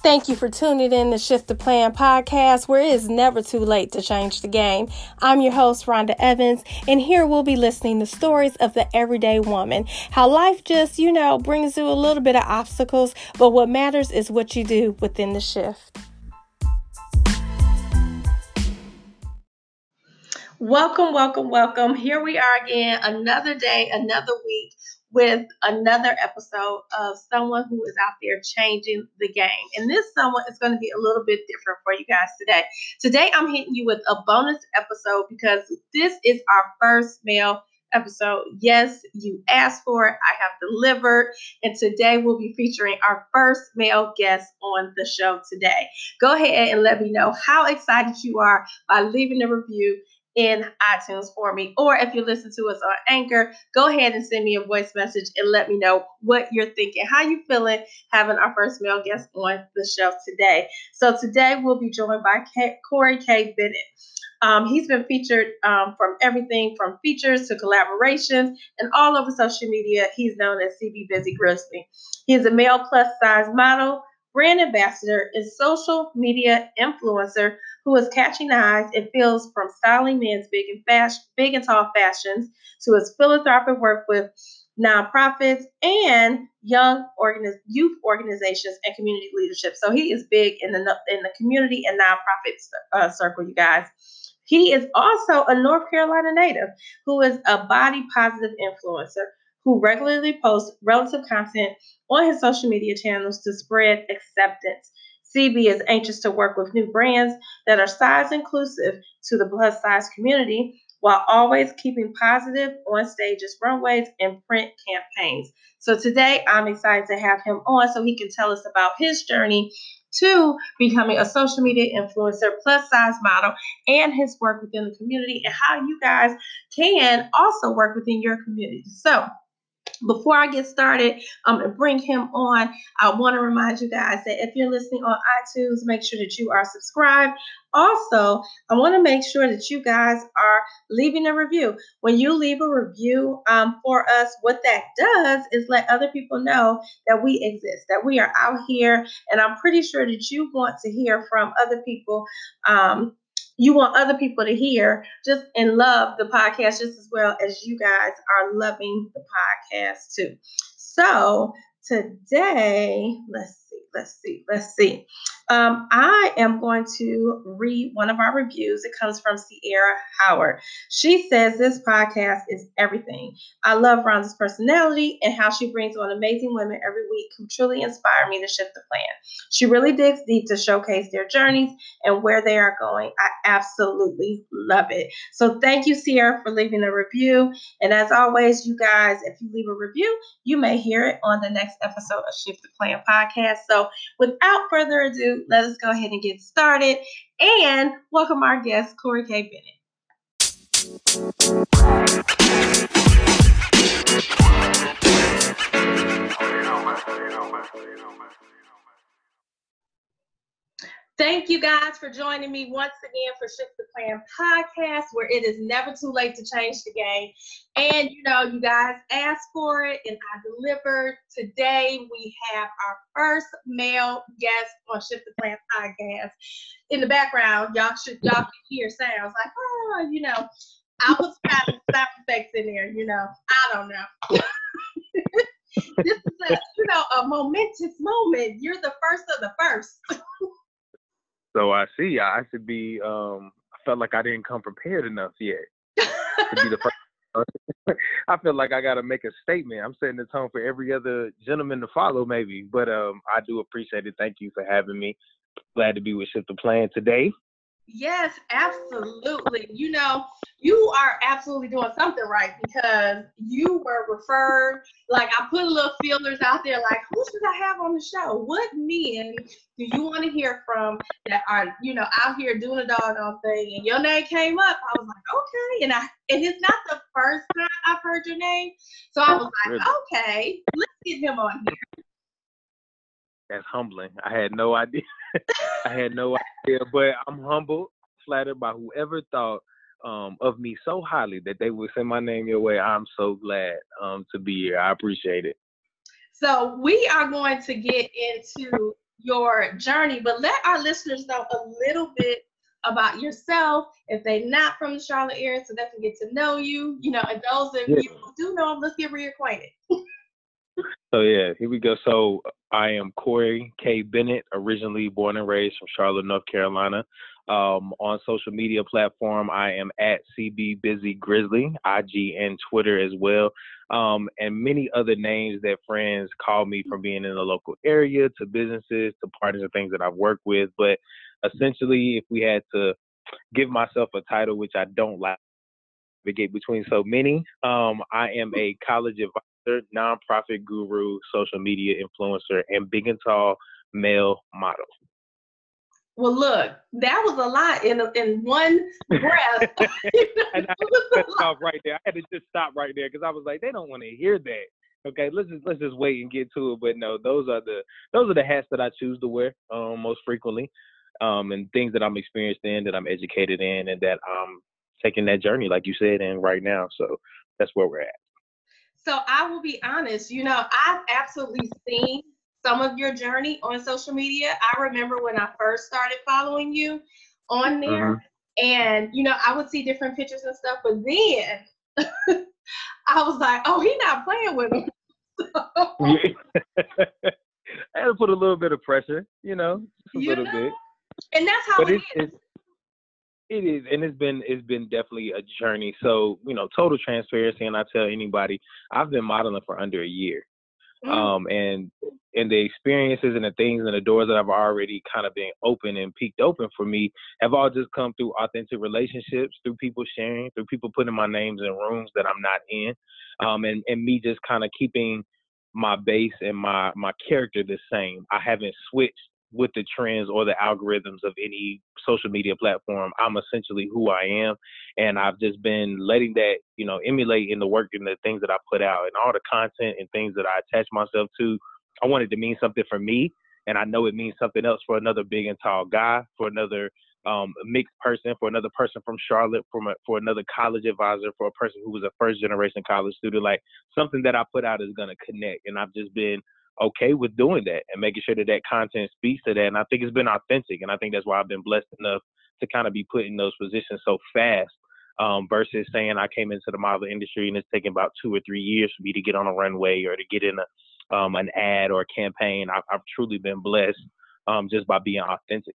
Thank you for tuning in to Shift the Plan podcast, where it is never too late to change the game. I'm your host, Rhonda Evans, and here we'll be listening to stories of the everyday woman. How life just, you know, brings you a little bit of obstacles, but what matters is what you do within the shift. Welcome, welcome, welcome. Here we are again, another day, another week with another episode of someone who is out there changing the game. And this someone is going to be a little bit different for you guys today. Today, I'm hitting you with a bonus episode because this is our first male episode. Yes, you asked for it. I have delivered. And today we'll be featuring our first male guest on the show today. Go ahead and let me know how excited you are by leaving a review in iTunes for me. Or if you listen to us on Anchor, go ahead and send me a voice message and let me know what you're thinking, how you feeling having our first male guest on the show today. So today we'll be joined by K- Corey K. Bennett. Um, he's been featured um, from everything from features to collaborations and all over social media. He's known as CB Busy Grizzly. He is a male plus size model, brand ambassador, and social media influencer who is catching eyes and feels from styling men's big and fast, big and tall fashions to his philanthropic work with nonprofits and young organiz- youth organizations and community leadership. So he is big in the in the community and nonprofit uh, circle, you guys. He is also a North Carolina native who is a body positive influencer who regularly posts relative content on his social media channels to spread acceptance. CB is anxious to work with new brands that are size inclusive to the plus size community while always keeping positive on stages, runways, and print campaigns. So today I'm excited to have him on so he can tell us about his journey to becoming a social media influencer, plus size model, and his work within the community and how you guys can also work within your community. So before I get started um, and bring him on, I want to remind you guys that if you're listening on iTunes, make sure that you are subscribed. Also, I want to make sure that you guys are leaving a review. When you leave a review um, for us, what that does is let other people know that we exist, that we are out here. And I'm pretty sure that you want to hear from other people um, you want other people to hear just and love the podcast just as well as you guys are loving the podcast too. So today, let's see, let's see, let's see. Um, I am going to read one of our reviews. It comes from Sierra Howard. She says this podcast is everything. I love Rhonda's personality and how she brings on amazing women every week who truly inspire me to shift the plan. She really digs deep to showcase their journeys and where they are going. I absolutely love it. So thank you, Sierra, for leaving a review. And as always, you guys, if you leave a review, you may hear it on the next episode of Shift the Plan podcast. So without further ado, let us go ahead and get started and welcome our guest, Corey K. Bennett. Thank you guys for joining me once again for Shift the Plan podcast, where it is never too late to change the game. And you know, you guys asked for it and I delivered. Today we have our first male guest on Shift the Plan podcast. In the background, y'all should y'all can hear sounds like, oh, you know, I was having sound effects in there, you know. I don't know. this is a you know a momentous moment. You're the first of the first. So I see. I should be. Um, I felt like I didn't come prepared enough yet to be the first. I feel like I got to make a statement. I'm setting the tone for every other gentleman to follow, maybe. But um, I do appreciate it. Thank you for having me. Glad to be with Shift the Plan today. Yes, absolutely. You know, you are absolutely doing something right because you were referred. Like I put a little feelers out there, like who should I have on the show? What men do you want to hear from that are, you know, out here doing a doggone thing? And your name came up. I was like, okay. And I and it's not the first time I've heard your name. So I was like, okay, let's get him on here. That's humbling. I had no idea. I had no idea, but I'm humbled, flattered by whoever thought um, of me so highly that they would send my name your way. I'm so glad um, to be here. I appreciate it. So we are going to get into your journey, but let our listeners know a little bit about yourself if they're not from the Charlotte area so they can get to know you. You know, and those of yeah. you who do know them, let's get reacquainted. so yeah, here we go. So I am Corey K. Bennett, originally born and raised from Charlotte, North Carolina. Um, on social media platform, I am at CB Busy Grizzly, IG and Twitter as well, um, and many other names that friends call me from being in the local area to businesses to partners and things that I've worked with. But essentially, if we had to give myself a title, which I don't like, navigate between so many, um, I am a college advisor, nonprofit guru, social media influencer, and big and tall male model. Well, look, that was a lot in in one breath. and I had to stop right there. I had to just stop right there because I was like, they don't want to hear that. Okay, let's just let's just wait and get to it. But no, those are the those are the hats that I choose to wear um, most frequently, um, and things that I'm experienced in, that I'm educated in, and that I'm taking that journey, like you said, in right now. So that's where we're at. So I will be honest. You know, I've absolutely seen some of your journey on social media. I remember when I first started following you on there, mm-hmm. and you know, I would see different pictures and stuff, but then I was like, oh, he's not playing with him. I had to put a little bit of pressure, you know, a you little know? bit. And that's how but it is. It is, and it's been it's been definitely a journey. So you know, total transparency, and I tell anybody, I've been modeling for under a year. Mm. Um, and and the experiences and the things and the doors that I've already kind of been open and peaked open for me have all just come through authentic relationships, through people sharing, through people putting my names in rooms that I'm not in, um, and and me just kind of keeping my base and my my character the same. I haven't switched with the trends or the algorithms of any social media platform. I'm essentially who I am, and I've just been letting that you know emulate in the work and the things that I put out and all the content and things that I attach myself to. I wanted to mean something for me, and I know it means something else for another big and tall guy, for another um, mixed person, for another person from Charlotte, from a, for another college advisor, for a person who was a first generation college student. Like something that I put out is gonna connect, and I've just been okay with doing that and making sure that that content speaks to that. And I think it's been authentic, and I think that's why I've been blessed enough to kind of be put in those positions so fast. Um, versus saying I came into the model industry and it's taken about two or three years for me to get on a runway or to get in a um, an ad or a campaign. I've, I've truly been blessed um, just by being authentic.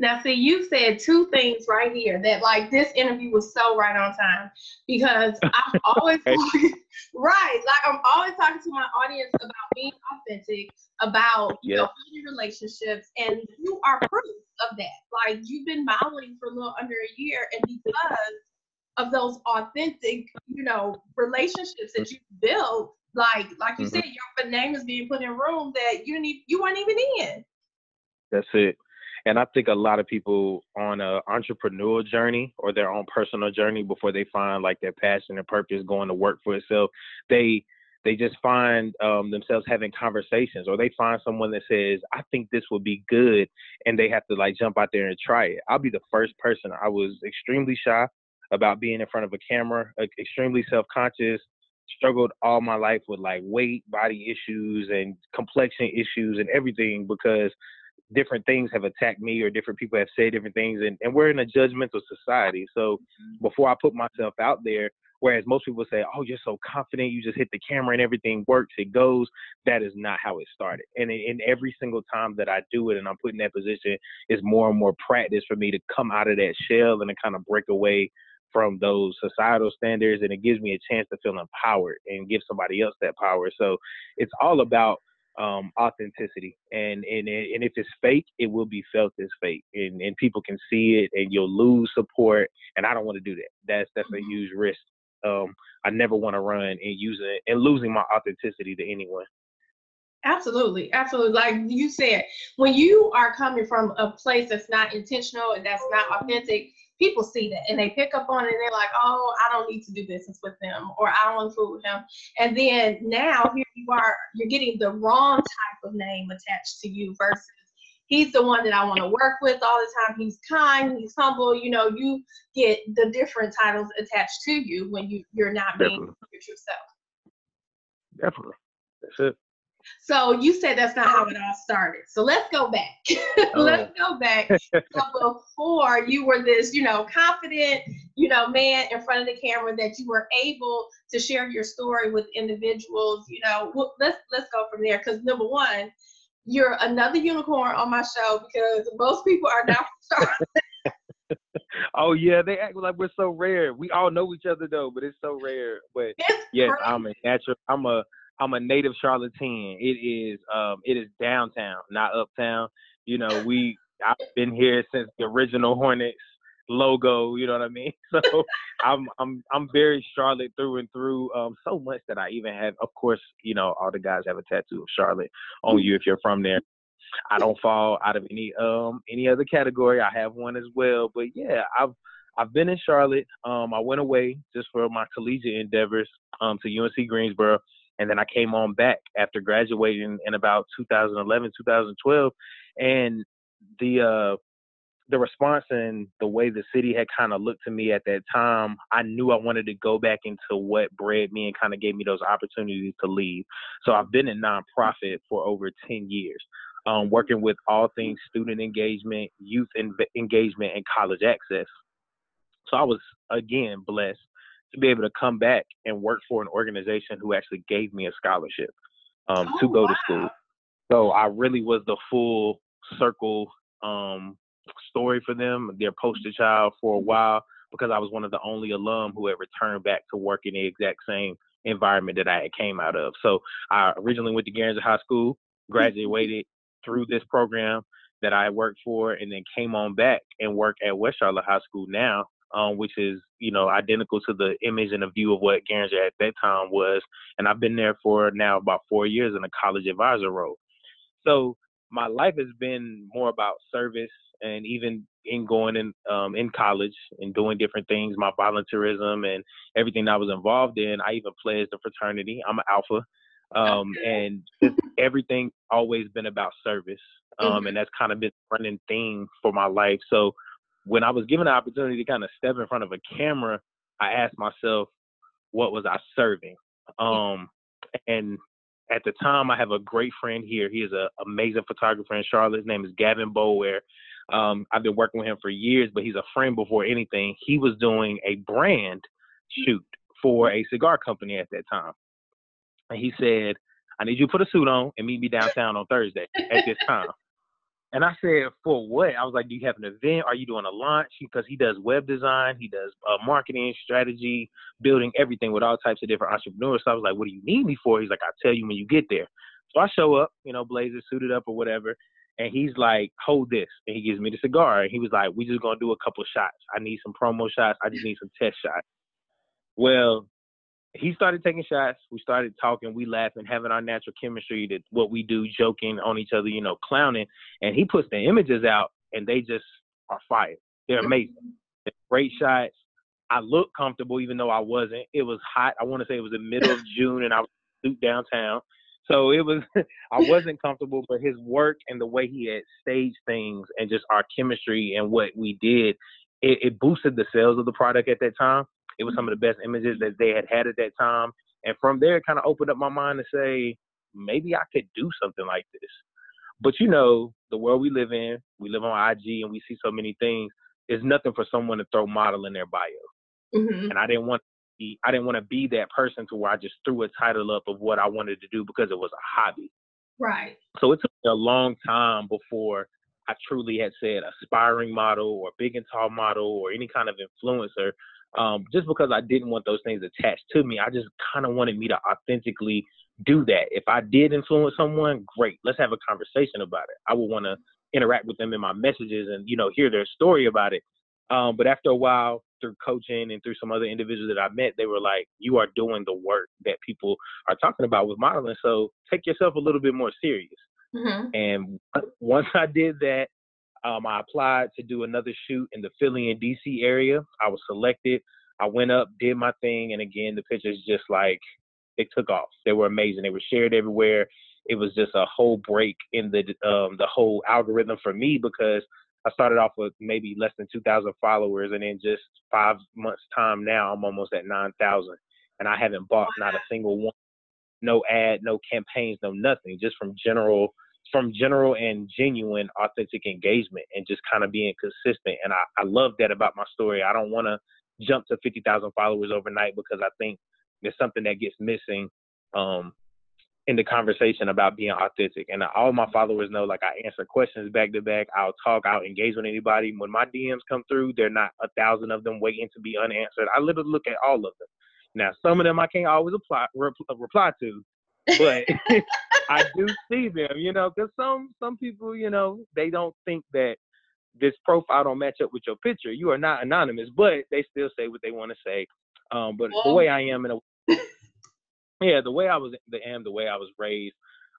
Now, see, you said two things right here that like this interview was so right on time because I'm always right. Like I'm always talking to my audience about being authentic, about you yep. know relationships, and you are proof of that. Like you've been modeling for a little under a year, and because of those authentic, you know, relationships that you built, like like you mm-hmm. said, your name is being put in rooms that you didn't even, you weren't even in. That's it. And I think a lot of people on a entrepreneurial journey or their own personal journey before they find like their passion and purpose going to work for itself, they they just find um, themselves having conversations or they find someone that says i think this would be good and they have to like jump out there and try it. I'll be the first person i was extremely shy about being in front of a camera extremely self-conscious struggled all my life with like weight body issues and complexion issues and everything because different things have attacked me or different people have said different things and, and we're in a judgmental society. So mm-hmm. before i put myself out there whereas most people say oh you're so confident you just hit the camera and everything works it goes that is not how it started. And in every single time that i do it and i'm put in that position is more and more practice for me to come out of that shell and to kind of break away from those societal standards and it gives me a chance to feel empowered and give somebody else that power. So it's all about um, authenticity. And, and and if it's fake, it will be felt as fake, and and people can see it, and you'll lose support. And I don't want to do that. That's that's a mm-hmm. huge risk. Um, I never want to run and using and losing my authenticity to anyone. Absolutely, absolutely. Like you said, when you are coming from a place that's not intentional and that's not authentic, people see that and they pick up on it and they're like, oh, I don't need to do business with them or I don't want to fool with him. And then now here you are, you're getting the wrong type of name attached to you versus he's the one that I want to work with all the time. He's kind, he's humble. You know, you get the different titles attached to you when you you're not being yourself. Definitely, that's it. So you said that's not how it all started. So let's go back. Oh. let's go back before you were this, you know, confident, you know, man in front of the camera that you were able to share your story with individuals. You know, well, let's let's go from there because number one, you're another unicorn on my show because most people are not oh yeah, they act like we're so rare. We all know each other though, but it's so rare. But it's yes, crazy. I'm a natural. I'm a I'm a native Charlottean. It is um it is downtown, not uptown. You know, we I've been here since the original Hornets logo, you know what I mean? So I'm I'm I'm very Charlotte through and through. Um so much that I even have of course, you know, all the guys have a tattoo of Charlotte on you if you're from there. I don't fall out of any um any other category. I have one as well. But yeah, I've I've been in Charlotte. Um I went away just for my collegiate endeavors um to UNC Greensboro and then I came on back after graduating in about 2011, 2012, and the uh, the response and the way the city had kind of looked to me at that time, I knew I wanted to go back into what bred me and kind of gave me those opportunities to leave. So I've been in nonprofit for over 10 years, um, working with all things student engagement, youth engagement, and college access. So I was again blessed to be able to come back and work for an organization who actually gave me a scholarship um, oh, to go wow. to school. So I really was the full circle um, story for them, their poster child for a while, because I was one of the only alum who had returned back to work in the exact same environment that I had came out of. So I originally went to Garinger High School, graduated through this program that I worked for, and then came on back and work at West Charlotte High School now um, which is you know identical to the image and the view of what Garinger at that time was. And I've been there for now about four years in a college advisor role. So my life has been more about service and even in going in um, in college and doing different things, my volunteerism and everything I was involved in. I even pledged a fraternity. I'm an alpha. Um, and everything always been about service. Um, mm-hmm. and that's kind of been running theme for my life. So when I was given the opportunity to kind of step in front of a camera, I asked myself, what was I serving? Um, and at the time, I have a great friend here. He is an amazing photographer in Charlotte. His name is Gavin Bower. Um, I've been working with him for years, but he's a friend before anything. He was doing a brand shoot for a cigar company at that time. And he said, I need you to put a suit on and meet me downtown on Thursday at this time. And I said, for what? I was like, do you have an event? Are you doing a launch? Because he does web design, he does uh, marketing, strategy, building everything with all types of different entrepreneurs. So I was like, what do you need me for? He's like, I'll tell you when you get there. So I show up, you know, blazer suited up or whatever. And he's like, hold this. And he gives me the cigar. And he was like, we just going to do a couple shots. I need some promo shots. I just need some test shots. Well, he started taking shots. We started talking. We laughing, having our natural chemistry. That what we do, joking on each other, you know, clowning. And he puts the images out, and they just are fire. They're amazing. They're great shots. I looked comfortable, even though I wasn't. It was hot. I want to say it was the middle of June, and I was downtown. So it was, I wasn't comfortable, but his work and the way he had staged things and just our chemistry and what we did, it, it boosted the sales of the product at that time. It was some of the best images that they had had at that time. And from there, it kind of opened up my mind to say, maybe I could do something like this. But you know, the world we live in, we live on IG and we see so many things. It's nothing for someone to throw model in their bio. Mm-hmm. And I didn't want to be, I didn't want to be that person to where I just threw a title up of what I wanted to do because it was a hobby. Right. So it took me a long time before I truly had said aspiring model or big and tall model or any kind of influencer um, just because I didn't want those things attached to me. I just kind of wanted me to authentically do that. If I did influence someone, great. Let's have a conversation about it. I would want to interact with them in my messages and you know hear their story about it. Um, but after a while, through coaching and through some other individuals that I met, they were like, "You are doing the work that people are talking about with modeling. So take yourself a little bit more serious." Mm-hmm. And once I did that, um, I applied to do another shoot in the Philly and DC area. I was selected. I went up, did my thing, and again, the pictures just like they took off. They were amazing. They were shared everywhere. It was just a whole break in the um, the whole algorithm for me because I started off with maybe less than 2,000 followers, and in just five months' time now, I'm almost at 9,000, and I haven't bought not a single one no ad, no campaigns, no nothing, just from general from general and genuine authentic engagement and just kind of being consistent. And I, I love that about my story. I don't want to jump to 50,000 followers overnight because I think there's something that gets missing um, in the conversation about being authentic. And all my followers know, like I answer questions back to back. I'll talk, I'll engage with anybody. When my DMs come through, they're not a thousand of them waiting to be unanswered. I literally look at all of them. Now, some of them I can't always apply, reply to, but I do see them, you know, because some some people, you know, they don't think that this profile don't match up with your picture. You are not anonymous, but they still say what they want to say. Um, but the way I am in a yeah, the way I was the am the way I was raised.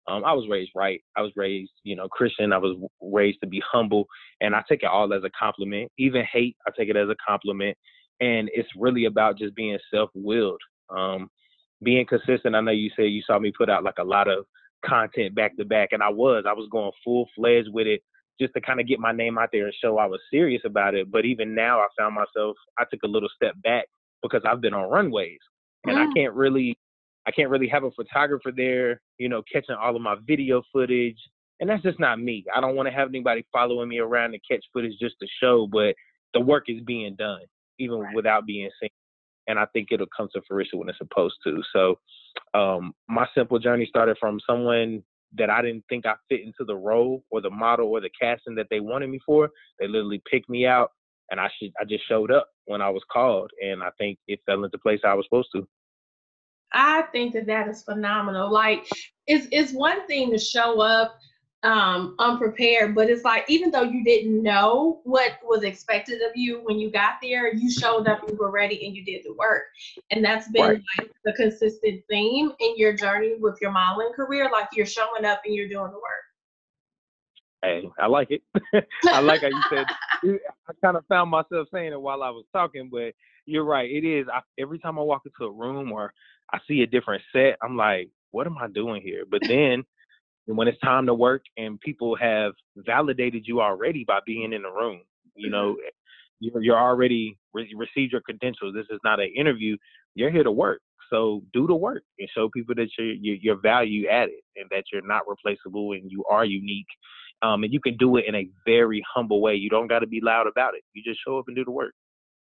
Um, I was raised right. I was raised, you know, Christian. I was raised to be humble, and I take it all as a compliment. Even hate, I take it as a compliment. And it's really about just being self-willed, um, being consistent. I know you said you saw me put out like a lot of content back to back, and I was. I was going full fledged with it just to kind of get my name out there and show I was serious about it. But even now, I found myself I took a little step back because I've been on runways, and mm. I can't really I can't really have a photographer there, you know, catching all of my video footage. And that's just not me. I don't want to have anybody following me around to catch footage just to show, but the work is being done, even right. without being seen. And I think it'll come to fruition when it's supposed to. So um, my simple journey started from someone that I didn't think I fit into the role or the model or the casting that they wanted me for. They literally picked me out and I should I just showed up when I was called and I think it fell into place I was supposed to. I think that that is phenomenal. Like, it's it's one thing to show up um unprepared, but it's like even though you didn't know what was expected of you when you got there, you showed up, you were ready, and you did the work. And that's been right. like the consistent theme in your journey with your modeling career. Like you're showing up and you're doing the work. Hey, I like it. I like how you said. I kind of found myself saying it while I was talking, but you're right. It is. I, every time I walk into a room or I see a different set, I'm like, what am I doing here? But then when it's time to work and people have validated you already by being in the room, you know, mm-hmm. you're, you're already re- received your credentials. This is not an interview. You're here to work. So do the work and show people that you're, you're, you're value added and that you're not replaceable and you are unique. Um, and you can do it in a very humble way. You don't got to be loud about it. You just show up and do the work.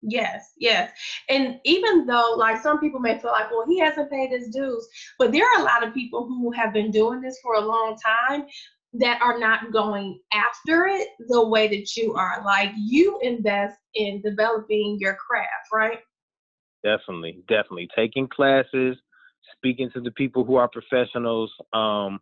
Yes, yes. And even though, like, some people may feel like, well, he hasn't paid his dues, but there are a lot of people who have been doing this for a long time that are not going after it the way that you are. Like, you invest in developing your craft, right? Definitely, definitely. Taking classes, speaking to the people who are professionals, um,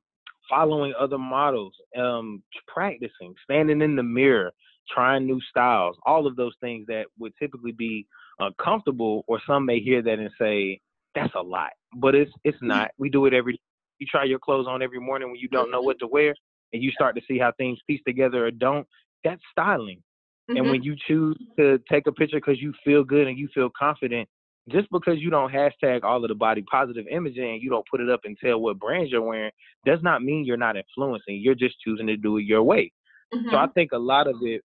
following other models, um, practicing, standing in the mirror, trying new styles, all of those things that would typically be uncomfortable, or some may hear that and say, that's a lot. But it's it's mm-hmm. not. We do it every you try your clothes on every morning when you don't know mm-hmm. what to wear and you start to see how things piece together or don't. That's styling. Mm-hmm. And when you choose to take a picture because you feel good and you feel confident, just because you don't hashtag all of the body positive imaging and you don't put it up and tell what brands you're wearing does not mean you're not influencing. You're just choosing to do it your way. Mm-hmm. So I think a lot of it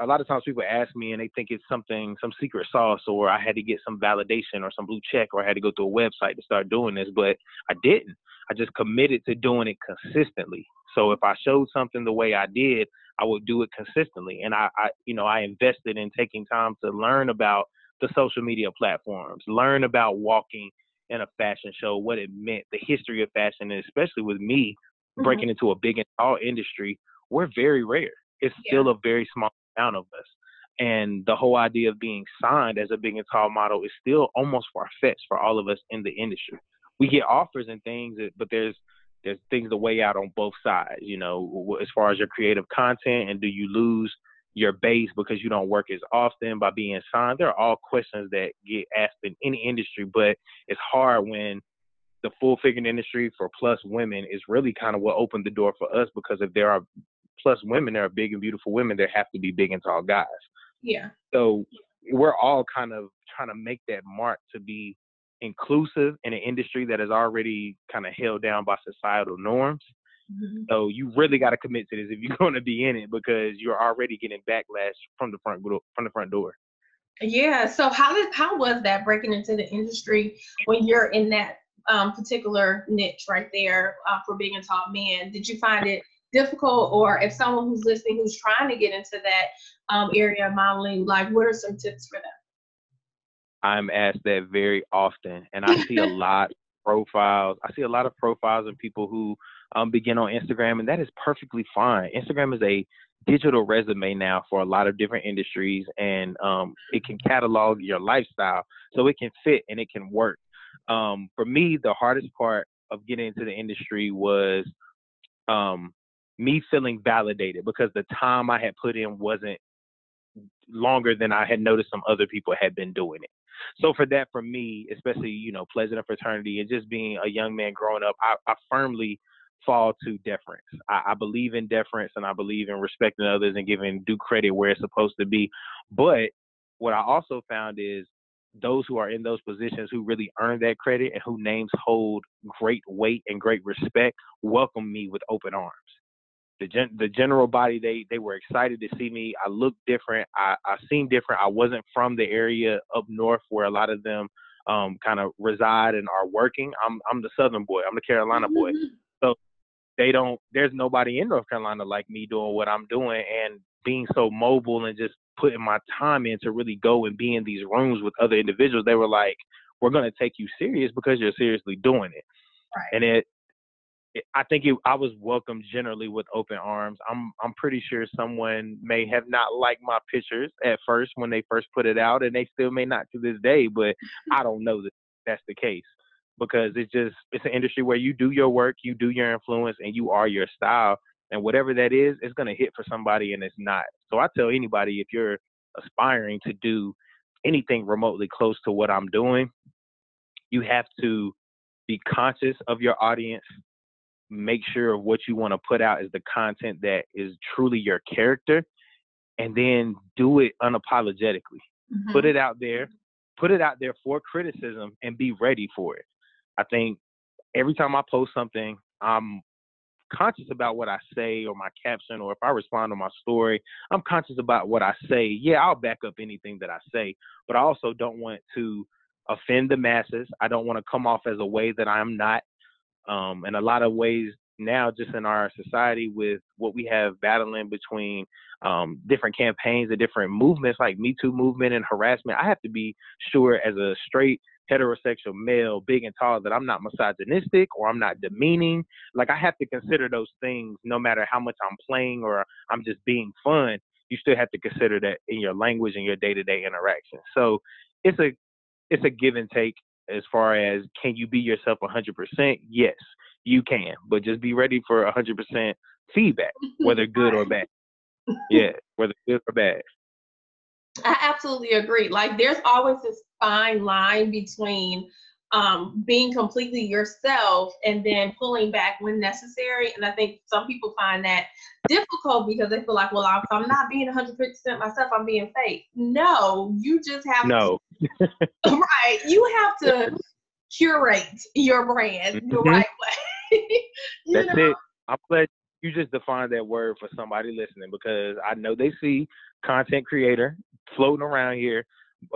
a lot of times people ask me and they think it's something, some secret sauce, or I had to get some validation or some blue check, or I had to go to a website to start doing this, but I didn't. I just committed to doing it consistently. So if I showed something the way I did, I would do it consistently. And I, I you know, I invested in taking time to learn about the social media platforms, learn about walking in a fashion show, what it meant, the history of fashion, and especially with me mm-hmm. breaking into a big and tall industry, we're very rare. It's yeah. still a very small amount of us. And the whole idea of being signed as a big and tall model is still almost far fetched for all of us in the industry. We get offers and things, eh, but there's there's things to weigh out on both sides. You know, as far as your creative content, and do you lose your base because you don't work as often by being signed? There are all questions that get asked in any industry, but it's hard when the full figure industry for plus women is really kind of what opened the door for us because if there are plus women that are big and beautiful women, there have to be big and tall guys. Yeah. So we're all kind of trying to make that mark to be inclusive in an industry that is already kind of held down by societal norms. Mm-hmm. So you really got to commit to this if you're going to be in it because you're already getting backlash from the front from the front door. Yeah. So how did how was that breaking into the industry when you're in that um, particular niche right there uh, for being a top man. Did you find it difficult, or if someone who's listening who's trying to get into that um, area of modeling, like what are some tips for them? I'm asked that very often, and I see a lot profiles. I see a lot of profiles of people who um, begin on Instagram, and that is perfectly fine. Instagram is a digital resume now for a lot of different industries, and um, it can catalog your lifestyle, so it can fit and it can work. Um, for me, the hardest part of getting into the industry was um, me feeling validated because the time I had put in wasn't longer than I had noticed some other people had been doing it. So for that, for me, especially you know, pleasure and fraternity, and just being a young man growing up, I, I firmly fall to deference. I, I, believe in deference, and I believe in respecting others and giving due credit where it's supposed to be. But what I also found is those who are in those positions who really earn that credit and who names hold great weight and great respect welcome me with open arms the gen- the general body they they were excited to see me. I looked different. I I seemed different. I wasn't from the area up north where a lot of them um kind of reside and are working. I'm I'm the southern boy. I'm the Carolina boy. Mm-hmm. So they don't there's nobody in North Carolina like me doing what I'm doing and being so mobile and just putting my time in to really go and be in these rooms with other individuals. They were like, "We're going to take you serious because you're seriously doing it." Right. And it I think it, I was welcomed generally with open arms. I'm I'm pretty sure someone may have not liked my pictures at first when they first put it out, and they still may not to this day. But I don't know that that's the case because it's just it's an industry where you do your work, you do your influence, and you are your style, and whatever that is, it's gonna hit for somebody, and it's not. So I tell anybody if you're aspiring to do anything remotely close to what I'm doing, you have to be conscious of your audience make sure what you want to put out is the content that is truly your character and then do it unapologetically. Mm-hmm. put it out there put it out there for criticism and be ready for it. I think every time i post something i'm conscious about what i say or my caption or if i respond to my story i'm conscious about what i say. Yeah i'll back up anything that i say but i also don't want to offend the masses. I don't want to come off as a way that i'm not um, in a lot of ways now, just in our society, with what we have battling between um, different campaigns and different movements like Me Too movement and harassment, I have to be sure as a straight heterosexual male, big and tall, that I'm not misogynistic or I'm not demeaning. Like I have to consider those things no matter how much I'm playing or I'm just being fun. You still have to consider that in your language and your day-to-day interaction. So it's a it's a give and take as far as can you be yourself 100%? Yes, you can, but just be ready for 100% feedback, whether good or bad. Yeah, whether good or bad. I absolutely agree. Like there's always this fine line between um, being completely yourself and then pulling back when necessary. And I think some people find that difficult because they feel like, well, if I'm not being 100% myself, I'm being fake. No, you just have no. to. right. You have to curate your brand mm-hmm. the right way. That's know? it. I'm glad you just defined that word for somebody listening because I know they see content creator floating around here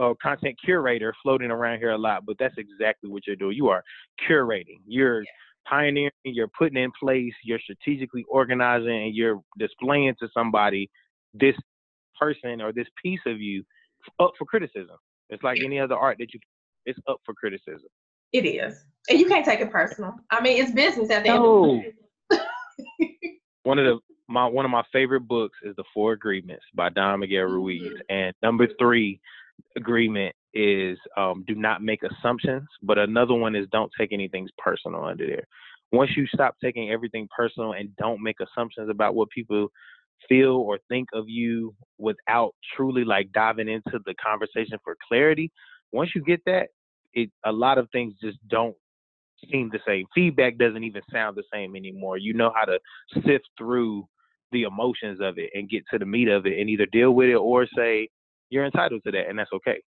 uh, content curator floating around here a lot, but that's exactly what you're doing. You are curating. You're yeah. pioneering. You're putting in place. You're strategically organizing, and you're displaying to somebody this person or this piece of you up for criticism. It's like any other art that you. It's up for criticism. It is, and you can't take it personal. I mean, it's business at the no. end of the day. one of the my one of my favorite books is The Four Agreements by Don Miguel Ruiz, mm-hmm. and number three agreement is um, do not make assumptions, but another one is don't take anything personal under there. Once you stop taking everything personal and don't make assumptions about what people feel or think of you without truly like diving into the conversation for clarity, once you get that, it a lot of things just don't seem the same. Feedback doesn't even sound the same anymore. You know how to sift through the emotions of it and get to the meat of it and either deal with it or say, you're entitled to that, and that's okay.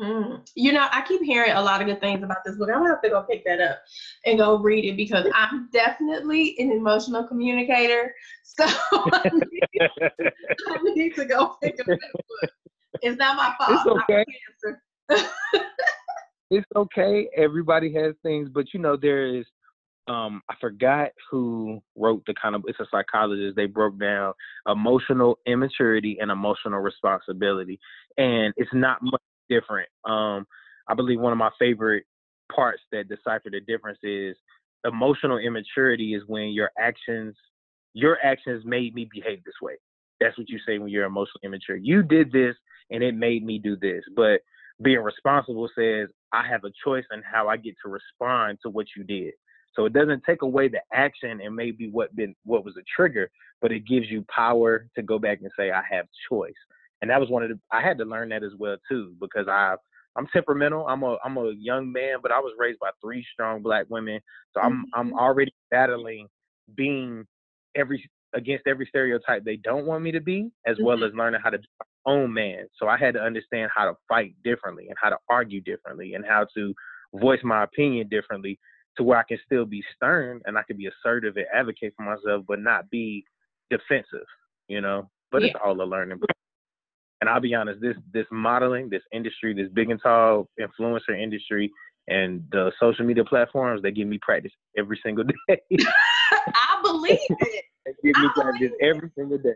Mm. You know, I keep hearing a lot of good things about this book. I'm gonna have to go pick that up and go read it because I'm definitely an emotional communicator. So I need, I need to go pick up that book. It's not my fault. It's okay. it's okay. Everybody has things, but you know there is. Um, I forgot who wrote the kind of. It's a psychologist. They broke down emotional immaturity and emotional responsibility, and it's not much different. Um, I believe one of my favorite parts that decipher the difference is emotional immaturity is when your actions your actions made me behave this way. That's what you say when you're emotionally immature. You did this and it made me do this. But being responsible says I have a choice in how I get to respond to what you did. So it doesn't take away the action and maybe what been what was a trigger, but it gives you power to go back and say I have choice. And that was one of the I had to learn that as well too because I I'm temperamental. I'm a I'm a young man, but I was raised by three strong black women. So I'm mm-hmm. I'm already battling being every against every stereotype they don't want me to be, as mm-hmm. well as learning how to be my own man. So I had to understand how to fight differently and how to argue differently and how to voice my opinion differently to where I can still be stern and I can be assertive and advocate for myself, but not be defensive, you know. But yeah. it's all a learning. And I'll be honest, this this modeling, this industry, this big and tall influencer industry, and the social media platforms, they give me practice every single day. I believe it. they give me I practice every single day.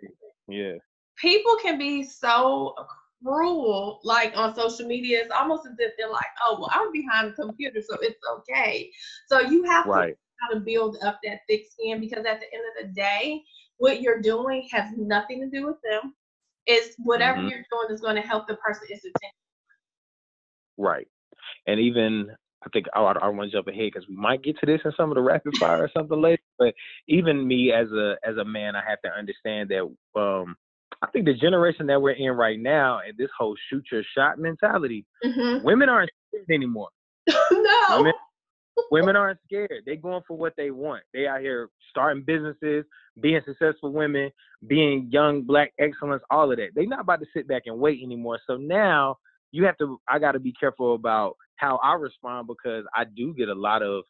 Yeah. People can be so cruel, like on social media. It's almost as if they're like, "Oh, well, I'm behind the computer, so it's okay." So you have right. to how to build up that thick skin because at the end of the day, what you're doing has nothing to do with them. It's whatever mm-hmm. you're doing is going to help the person it's attention. Right. And even I think I, I want to jump ahead because we might get to this in some of the rapid fire or something later. But even me as a as a man, I have to understand that um, I think the generation that we're in right now and this whole shoot your shot mentality, mm-hmm. women aren't scared anymore. no. Women, women aren't scared. They're going for what they want. They out here starting businesses, being successful women, being young black excellence, all of that. They're not about to sit back and wait anymore. So now you have to I gotta be careful about how I respond because I do get a lot of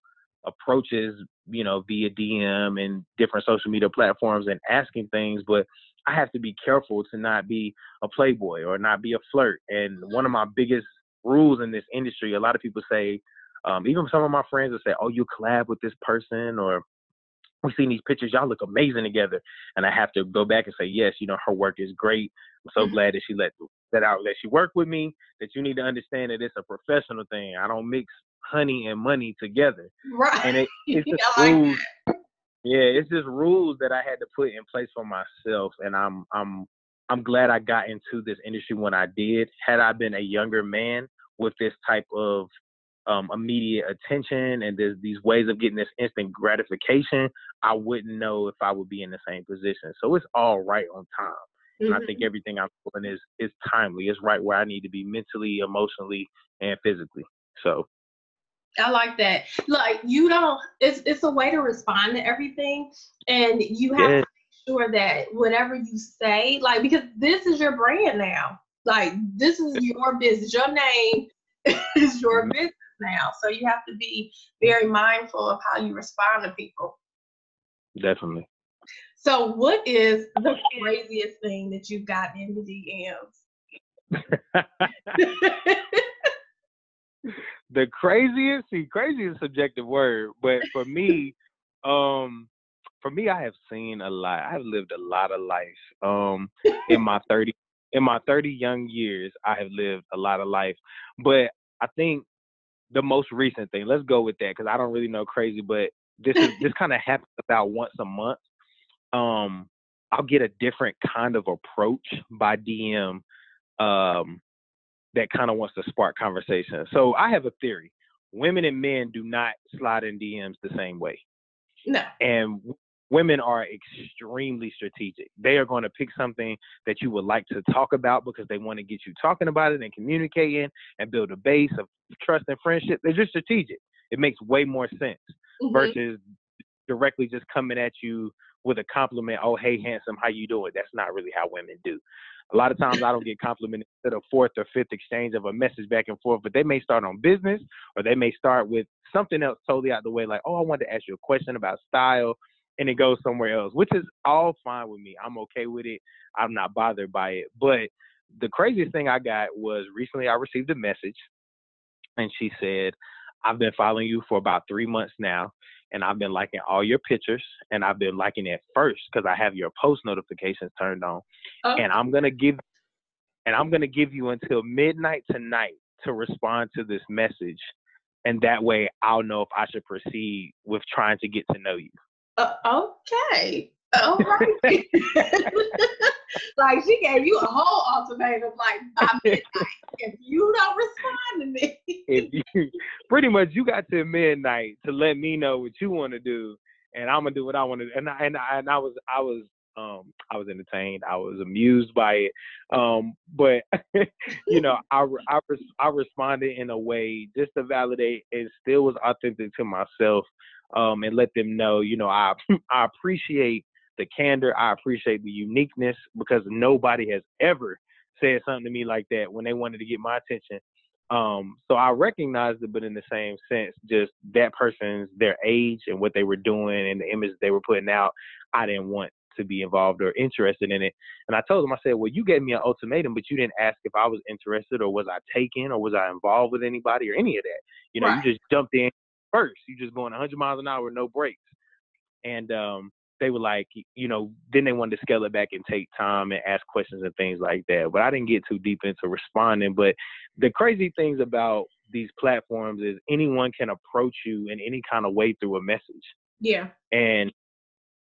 approaches, you know, via DM and different social media platforms and asking things, but I have to be careful to not be a playboy or not be a flirt. And one of my biggest rules in this industry, a lot of people say, um, even some of my friends will say, "Oh, you collab with this person," or "We've seen these pictures. Y'all look amazing together." And I have to go back and say, "Yes, you know, her work is great. I'm so mm-hmm. glad that she let that out, that she worked with me. That you need to understand that it's a professional thing. I don't mix honey and money together. Right. And it, it's like. That. Yeah, it's just rules that I had to put in place for myself, and I'm I'm I'm glad I got into this industry when I did. Had I been a younger man with this type of um, immediate attention and there's these ways of getting this instant gratification, I wouldn't know if I would be in the same position. So it's all right on time. Mm-hmm. And I think mm-hmm. everything I'm doing is is timely. It's right where I need to be mentally, emotionally, and physically. So I like that. Like you don't it's it's a way to respond to everything and you have yeah. to make sure that whatever you say, like because this is your brand now. Like this is your business. Your name is your mm-hmm. business now. So you have to be very mindful of how you respond to people. Definitely. So, what is the craziest thing that you've got in the DMs? the craziest, see, crazy is subjective word, but for me, um, for me, I have seen a lot. I have lived a lot of life. Um, in my thirty, in my thirty young years, I have lived a lot of life. But I think the most recent thing. Let's go with that because I don't really know crazy, but this is this kind of happens about once a month. Um, I'll get a different kind of approach by DM um, that kind of wants to spark conversation. So I have a theory: women and men do not slide in DMs the same way. No. And women are extremely strategic. They are going to pick something that you would like to talk about because they want to get you talking about it and communicating and build a base of trust and friendship. They're just strategic. It makes way more sense mm-hmm. versus directly just coming at you with a compliment. Oh, hey, handsome, how you doing? That's not really how women do. A lot of times I don't get complimented instead the fourth or fifth exchange of a message back and forth, but they may start on business or they may start with something else totally out the way, like, oh, I wanted to ask you a question about style and it goes somewhere else, which is all fine with me. I'm okay with it. I'm not bothered by it. But the craziest thing I got was recently I received a message and she said, I've been following you for about three months now, and I've been liking all your pictures, and I've been liking it first because I have your post notifications turned on, Oh. and I'm gonna give, and I'm gonna give you until midnight tonight to respond to this message, and that way I'll know if I should proceed with trying to get to know you. Uh, okay. All right. like she gave you a whole ultimatum, like by midnight. if you don't respond to me, if you pretty much you got to midnight to let me know what you want to do, and I'm gonna do what I want to. do. And I, and I, and I was I was um I was entertained. I was amused by it. Um, but you know I I, I responded in a way just to validate and still was authentic to myself. Um, and let them know, you know, I I appreciate the candor. I appreciate the uniqueness because nobody has ever said something to me like that when they wanted to get my attention. Um, so I recognized it, but in the same sense, just that person's their age and what they were doing and the image they were putting out, I didn't want to be involved or interested in it. And I told them, I said, Well, you gave me an ultimatum, but you didn't ask if I was interested or was I taken or was I involved with anybody or any of that. You know, Right. you just jumped in first. You just going 100 miles an hour no brakes. And um, they were like, you know, then they wanted to scale it back and take time and ask questions and things like that. But I didn't get too deep into responding. But the crazy things about these platforms is anyone can approach you in any kind of way through a message. yeah, And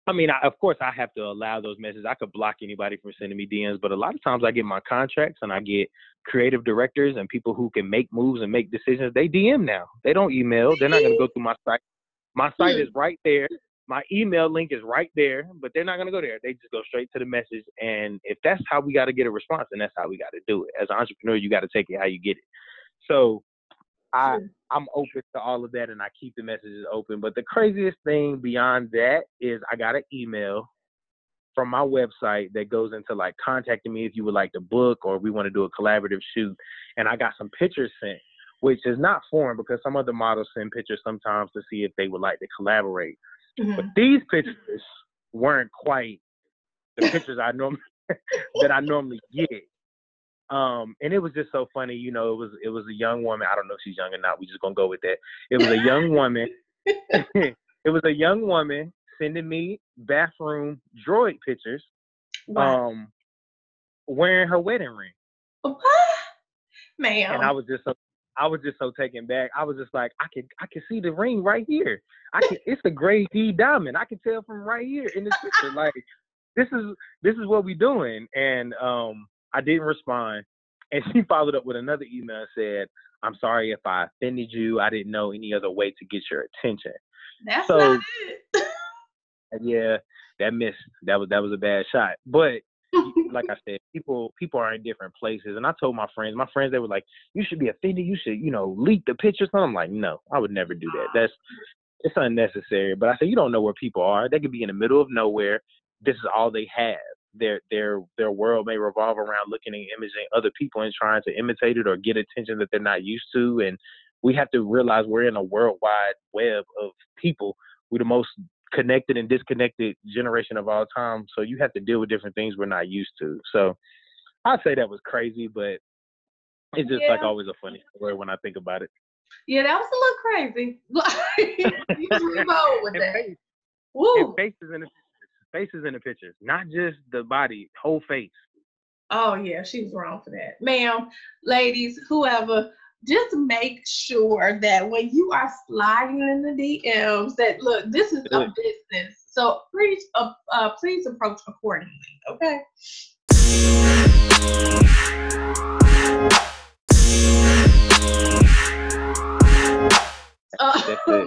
I mean, I, of course, I have to allow those messages. I could block anybody from sending me DMs, but a lot of times I get my contracts and I get creative directors and people who can make moves and make decisions. They DM now. They don't email. They're not going to go through my site. My site hmm. is right there. My email link is right there, but they're not going to go there. They just go straight to the message. And if that's how we got to get a response, then that's how we got to do it. As an entrepreneur, you got to take it how you get it. So I I'm open to all of that and I keep the messages open. But the craziest thing beyond that is I got an email from my website that goes into like contacting me if you would like to book or we want to do a collaborative shoot. And I got some pictures sent, which is not foreign because some other models send pictures sometimes to see if they would like to collaborate. Mhm. But these pictures weren't quite the pictures I normally that I normally get. Um, and it was just so funny, you know, it was it was a young woman. I don't know if she's young or not. We just gonna go with that. It was a young woman. it was a young woman sending me bathroom droid pictures, Wow. um, wearing her wedding ring. what, ma'am? And I was just so I was just so taken back. I was just like, I can I can see the ring right here. I can it's a grade D diamond. I can tell from right here in this picture. Like this is this is what we doing. And um I didn't respond. And she followed up with another email and said, I'm sorry if I offended you. I didn't know any other way to get your attention. That's so- not it. Yeah, that missed. That was that was a bad shot. But like I said, people people are in different places. And I told my friends, my friends they were like, You should be offended, you should, you know, leak the pictures. And I'm like, No, I would never do that. That's it's unnecessary. But I said, You don't know where people are. They could be in the middle of nowhere. This is all they have. Their their their world may revolve around looking and imaging other people and trying to imitate it or get attention that they're not used to. And we have to realize we're in a worldwide web of people. We're the most connected and disconnected generation of all time. So you have to deal with different things we're not used to. So I'd say that was crazy, but it's just like always a funny story when I think about it. yeah, that was a little crazy. Like, you just remote with And, that. face, Woo. faces in the faces in the pictures, not just the body, whole face. Oh yeah, she was wrong for that, ma'am. Ladies, whoever, just make sure that when you are sliding in the DMs, that look, this is a business. So please, uh, uh, please approach accordingly. Okay. Uh,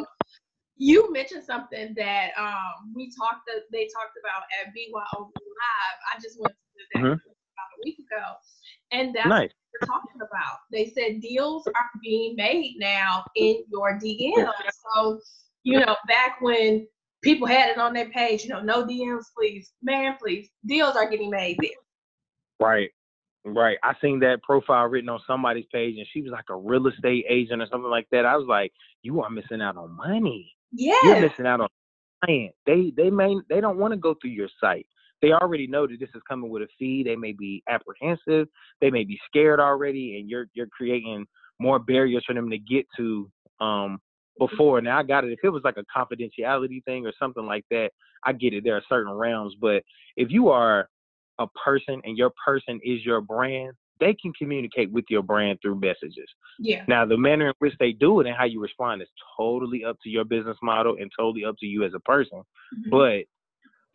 you mentioned something that um, we talked. They talked about at BYO Live. I just went to that Mhm. about a week ago, and that's Nice. They're talking about. They said deals are being made now in your DMs. So you know, back when people had it on their page, you know, no DMs, please, man, please, deals are getting made. Right. Right. I seen that profile written on somebody's page and she was like a real estate agent or something like that. I was like, you are missing out on money. Yeah. You're missing out on client. They they may they don't want to go through your site. They already know that this is coming with a fee. They may be apprehensive. They may be scared already, and you're you're creating more barriers for them to get to um before. Now I got it. If it was like a confidentiality thing or something like that, I get it. There are certain realms, but if you are a person and your person is your brand, they can communicate with your brand through messages. Yeah. Now the manner in which they do it and how you respond is totally up to your business model and totally up to you as a person. Mm-hmm. But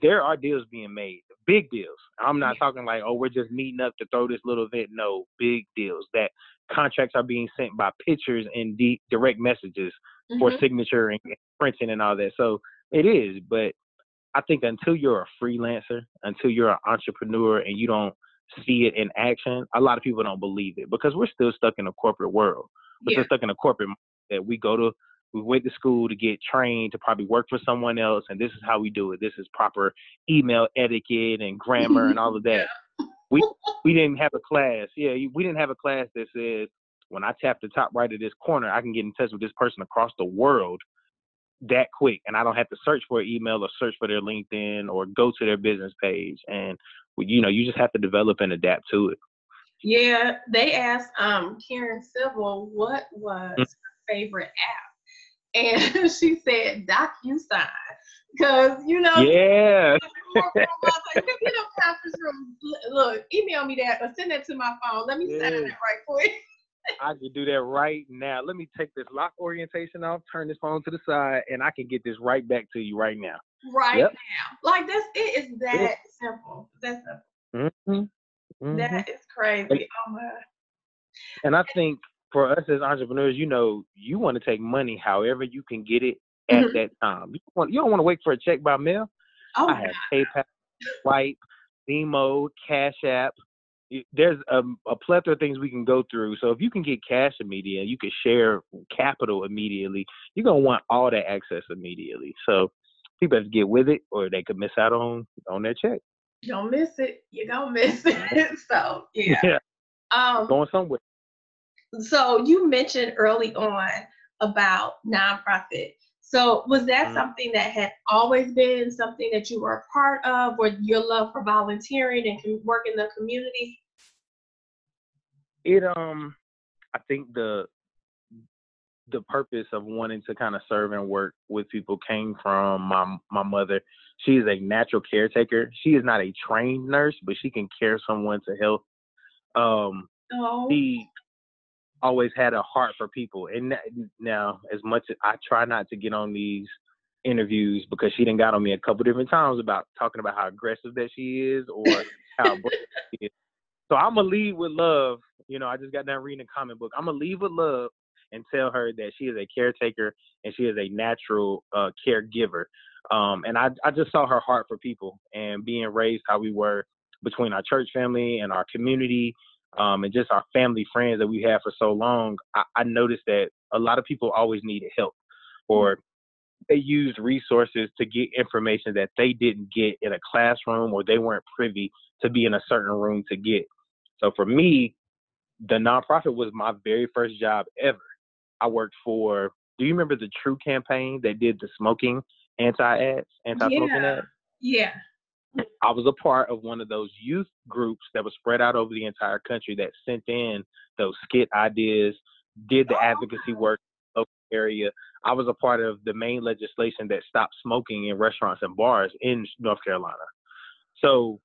there are deals being made, big deals. I'm not talking like, oh, we're just meeting up to throw this little event. No, big deals that contracts are being sent by pictures and de- direct messages mm-hmm. for signature and printing and all that. So it is, but I think until you're a freelancer, until you're an entrepreneur and you don't see it in action, a lot of people don't believe it because we're still stuck in a corporate world. We're yeah. still stuck in a corporate that we go to we went to school to get trained to probably work for someone else and this is how we do it. This is proper email etiquette and grammar and all of that. we we didn't have a class. Yeah, we didn't have a class that says when I tap the top right of this corner, I can get in touch with this person across the world that quick and I don't have to search for an email or search for their LinkedIn or go to their business page. And you know, you just have to develop and adapt to it. Yeah, they asked um Karen Civil what was mm-hmm. her favorite app, and she said DocuSign because you know yeah. Look, email me that or send that to my phone. Let me yeah. sign it right quick. I can do that right now. Let me take this lock orientation off, turn this phone to the side, and I can get this right back to you right now. Right yep. now. Like this it is that yeah. simple. That's simple. Mm-hmm. Mm-hmm. That is crazy. And, oh my. And I think for us as entrepreneurs, you know, you want to take money however you can get it at mm-hmm. that time. You, want, you don't want to wait for a check by mail. Oh, I have PayPal, Swipe, Venmo, Cash App, there's a, a, plethora of things we can go through. So if you can get cash immediately, you can share capital immediately. You're gonna want all that access immediately. So people have to get with it, or they could miss out on on their check. You don't miss it. You don't miss it. so yeah. yeah. Um, going somewhere. So you mentioned early on about nonprofit. So was that mm-hmm. something that had always been something that you were a part of, or your love for volunteering and work in the community? It um, I think the the purpose of wanting to kind of serve and work with people came from my my mother. She is a natural caretaker. She is not a trained nurse, but she can care someone to health. Um, oh. she always had a heart for people. And now, as much as I try not to get on these interviews because she didn't got on me a couple different times about talking about how aggressive that she is or how she is. So I'm gonna leave with love. You know, I just got done reading a comic book. I'm gonna leave with love and tell her that she is a caretaker and she is a natural uh, caregiver. Um, and I, I just saw her heart for people and being raised how we were between our church family and our community um, and just our family friends that we had for so long, I, I noticed that a lot of people always needed help or they used resources to get information that they didn't get in a classroom or they weren't privy to be in a certain room to get. So for me, the nonprofit was my very first job ever. I worked for, do you remember the Truth campaign that did the smoking anti ads, anti smoking yeah. ads? Yeah. I was a part of one of those youth groups that was spread out over the entire country that sent in those skit ideas, did the advocacy work in the area. I was a part of the main legislation that stopped smoking in restaurants and bars in North Carolina. So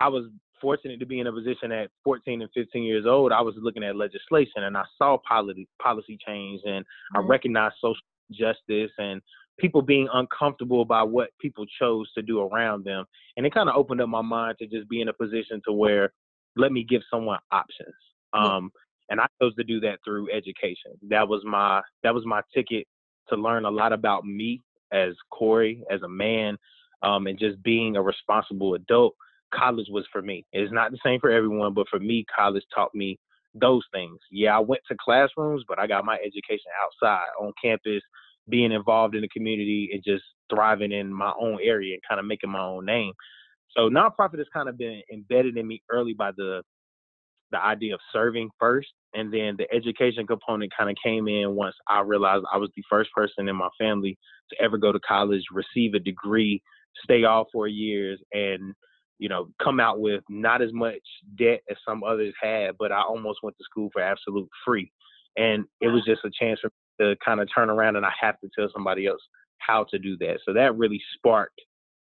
I was fortunate to be in a position at 14 and 15 years old. I was looking at legislation and I saw policy policy change and mm-hmm. I recognized social justice and people being uncomfortable by what people chose to do around them. And it kind of opened up my mind to just be in a position to where let me give someone options. Um, and I chose to do that through education. That was my that was my ticket to learn a lot about me as Corey, as a man, um, and just being a responsible adult. College was for me. It's not the same for everyone, but for me, college taught me those things. Yeah, I went to classrooms, but I got my education outside on campus being involved in the community and just thriving in my own area and kind of making my own name. So nonprofit has kind of been embedded in me early by the the idea of serving first, and then the education component kind of came in once I realized I was the first person in my family to ever go to college, receive a degree, stay off for years, and you know come out with not as much debt as some others had, but I almost went to school for absolute free. And it was just a chance for to kind of turn around and I have to tell somebody else how to do that. So that really sparked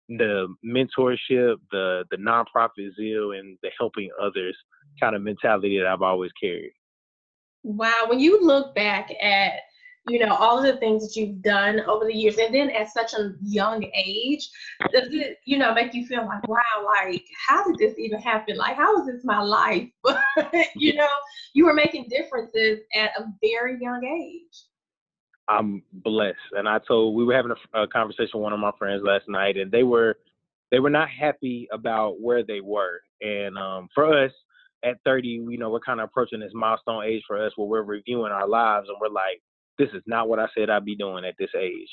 the mentorship, the the nonprofit zeal, and the helping others kind of mentality that I've always carried. Wow, when you look back at you know all of the things that you've done over the years, and then at such a young age, does it you know make you feel like wow, like how did this even happen? Like how is this my life? But you know, you were making differences at a very young age. I'm blessed. And I told we were having a, a, conversation with one of my friends last night, and they were they were not happy about where they were. And um, for us at 30, you know, we're kind of approaching this milestone age for us where we're reviewing our lives, and we're like, this is not what I said I'd be doing at this age.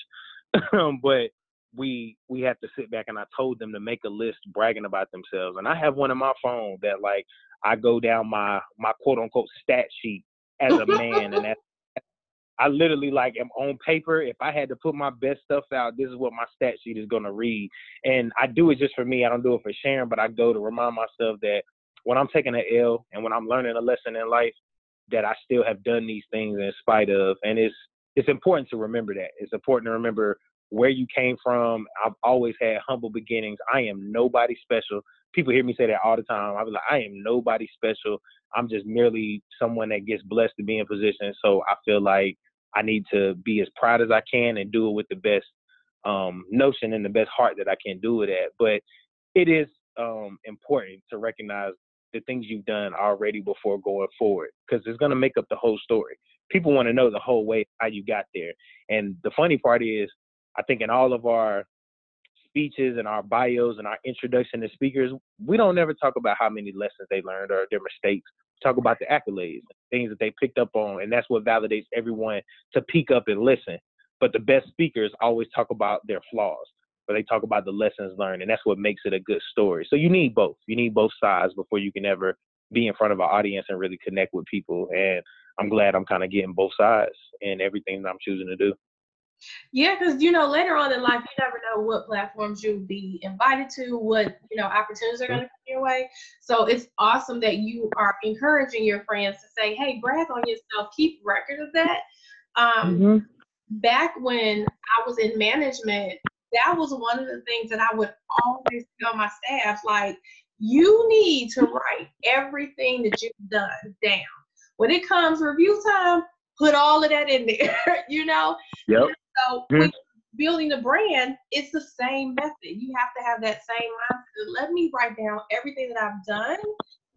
but we we have to sit back, and I told them to make a list bragging about themselves. And I have one in my phone that like I go down my my quote unquote stat sheet as a man, and that's I literally like am on paper. If I had to put my best stuff out, this is what my stat sheet is gonna read. And I do it just for me. I don't do it for sharing, but I go to remind myself that when I'm taking an L and when I'm learning a lesson in life, that I still have done these things in spite of. And it's it's important to remember that. It's important to remember where you came from. I've always had humble beginnings. I am nobody special. People hear me say that all the time. I be like, I am nobody special. I'm just merely someone that gets blessed to be in position. So I feel like I need to be as proud as I can and do it with the best um, notion and the best heart that I can do it at. But it is um, important to recognize the things you've done already before going forward because it's going to make up the whole story. People want to know the whole way how you got there. And the funny part is, I think in all of our speeches and our bios and our introduction to speakers, we don't ever talk about how many lessons they learned or their mistakes talk about the accolades, things that they picked up on, and that's what validates everyone to peek up and listen. But the best speakers always talk about their flaws, but they talk about the lessons learned, and that's what makes it a good story. So you need both. You need both sides before you can ever be in front of an audience and really connect with people. And I'm glad I'm kind of getting both sides in everything that I'm choosing to do. Yeah, because you know later on in life you never know what platforms you'll be invited to, what you know opportunities are going to come your way. So it's awesome that you are encouraging your friends to say, "Hey, brag on yourself, keep record of that." Um, mm-hmm. Back when I was in management, that was one of the things that I would always tell my staff, like, you need to write everything that you've done down. When it comes review time, put all of that in there, you know? Yep. So mm-hmm. building the brand, it's the same method. You have to have that same mindset. Let me write down everything that I've done,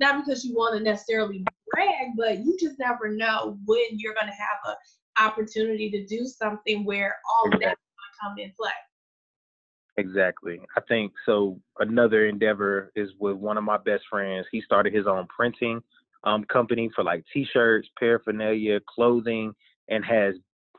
not because you want to necessarily brag, but you just never know when you're going to have an opportunity to do something where all exactly. of that's going to come in play. Exactly. I think so. Another endeavor is with one of my best friends. He started his own printing um, company for like t-shirts, paraphernalia, clothing, and has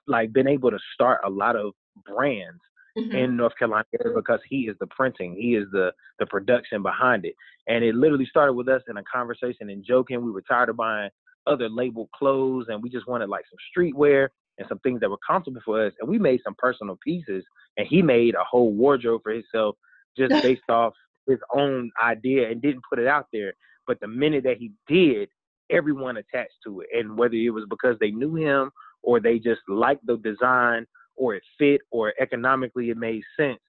like been able to start a lot of brands mm-hmm. in North Carolina because he is the printing, he is the the production behind it, and it literally started with us in a conversation and joking. We were tired of buying other labeled clothes, and we just wanted like some streetwear and some things that were comfortable for us. And we made some personal pieces, and he made a whole wardrobe for himself just based off his own idea and didn't put it out there. But the minute that he did, everyone attached to it. And whether it was because they knew him or they just liked the design or it fit or economically it made sense.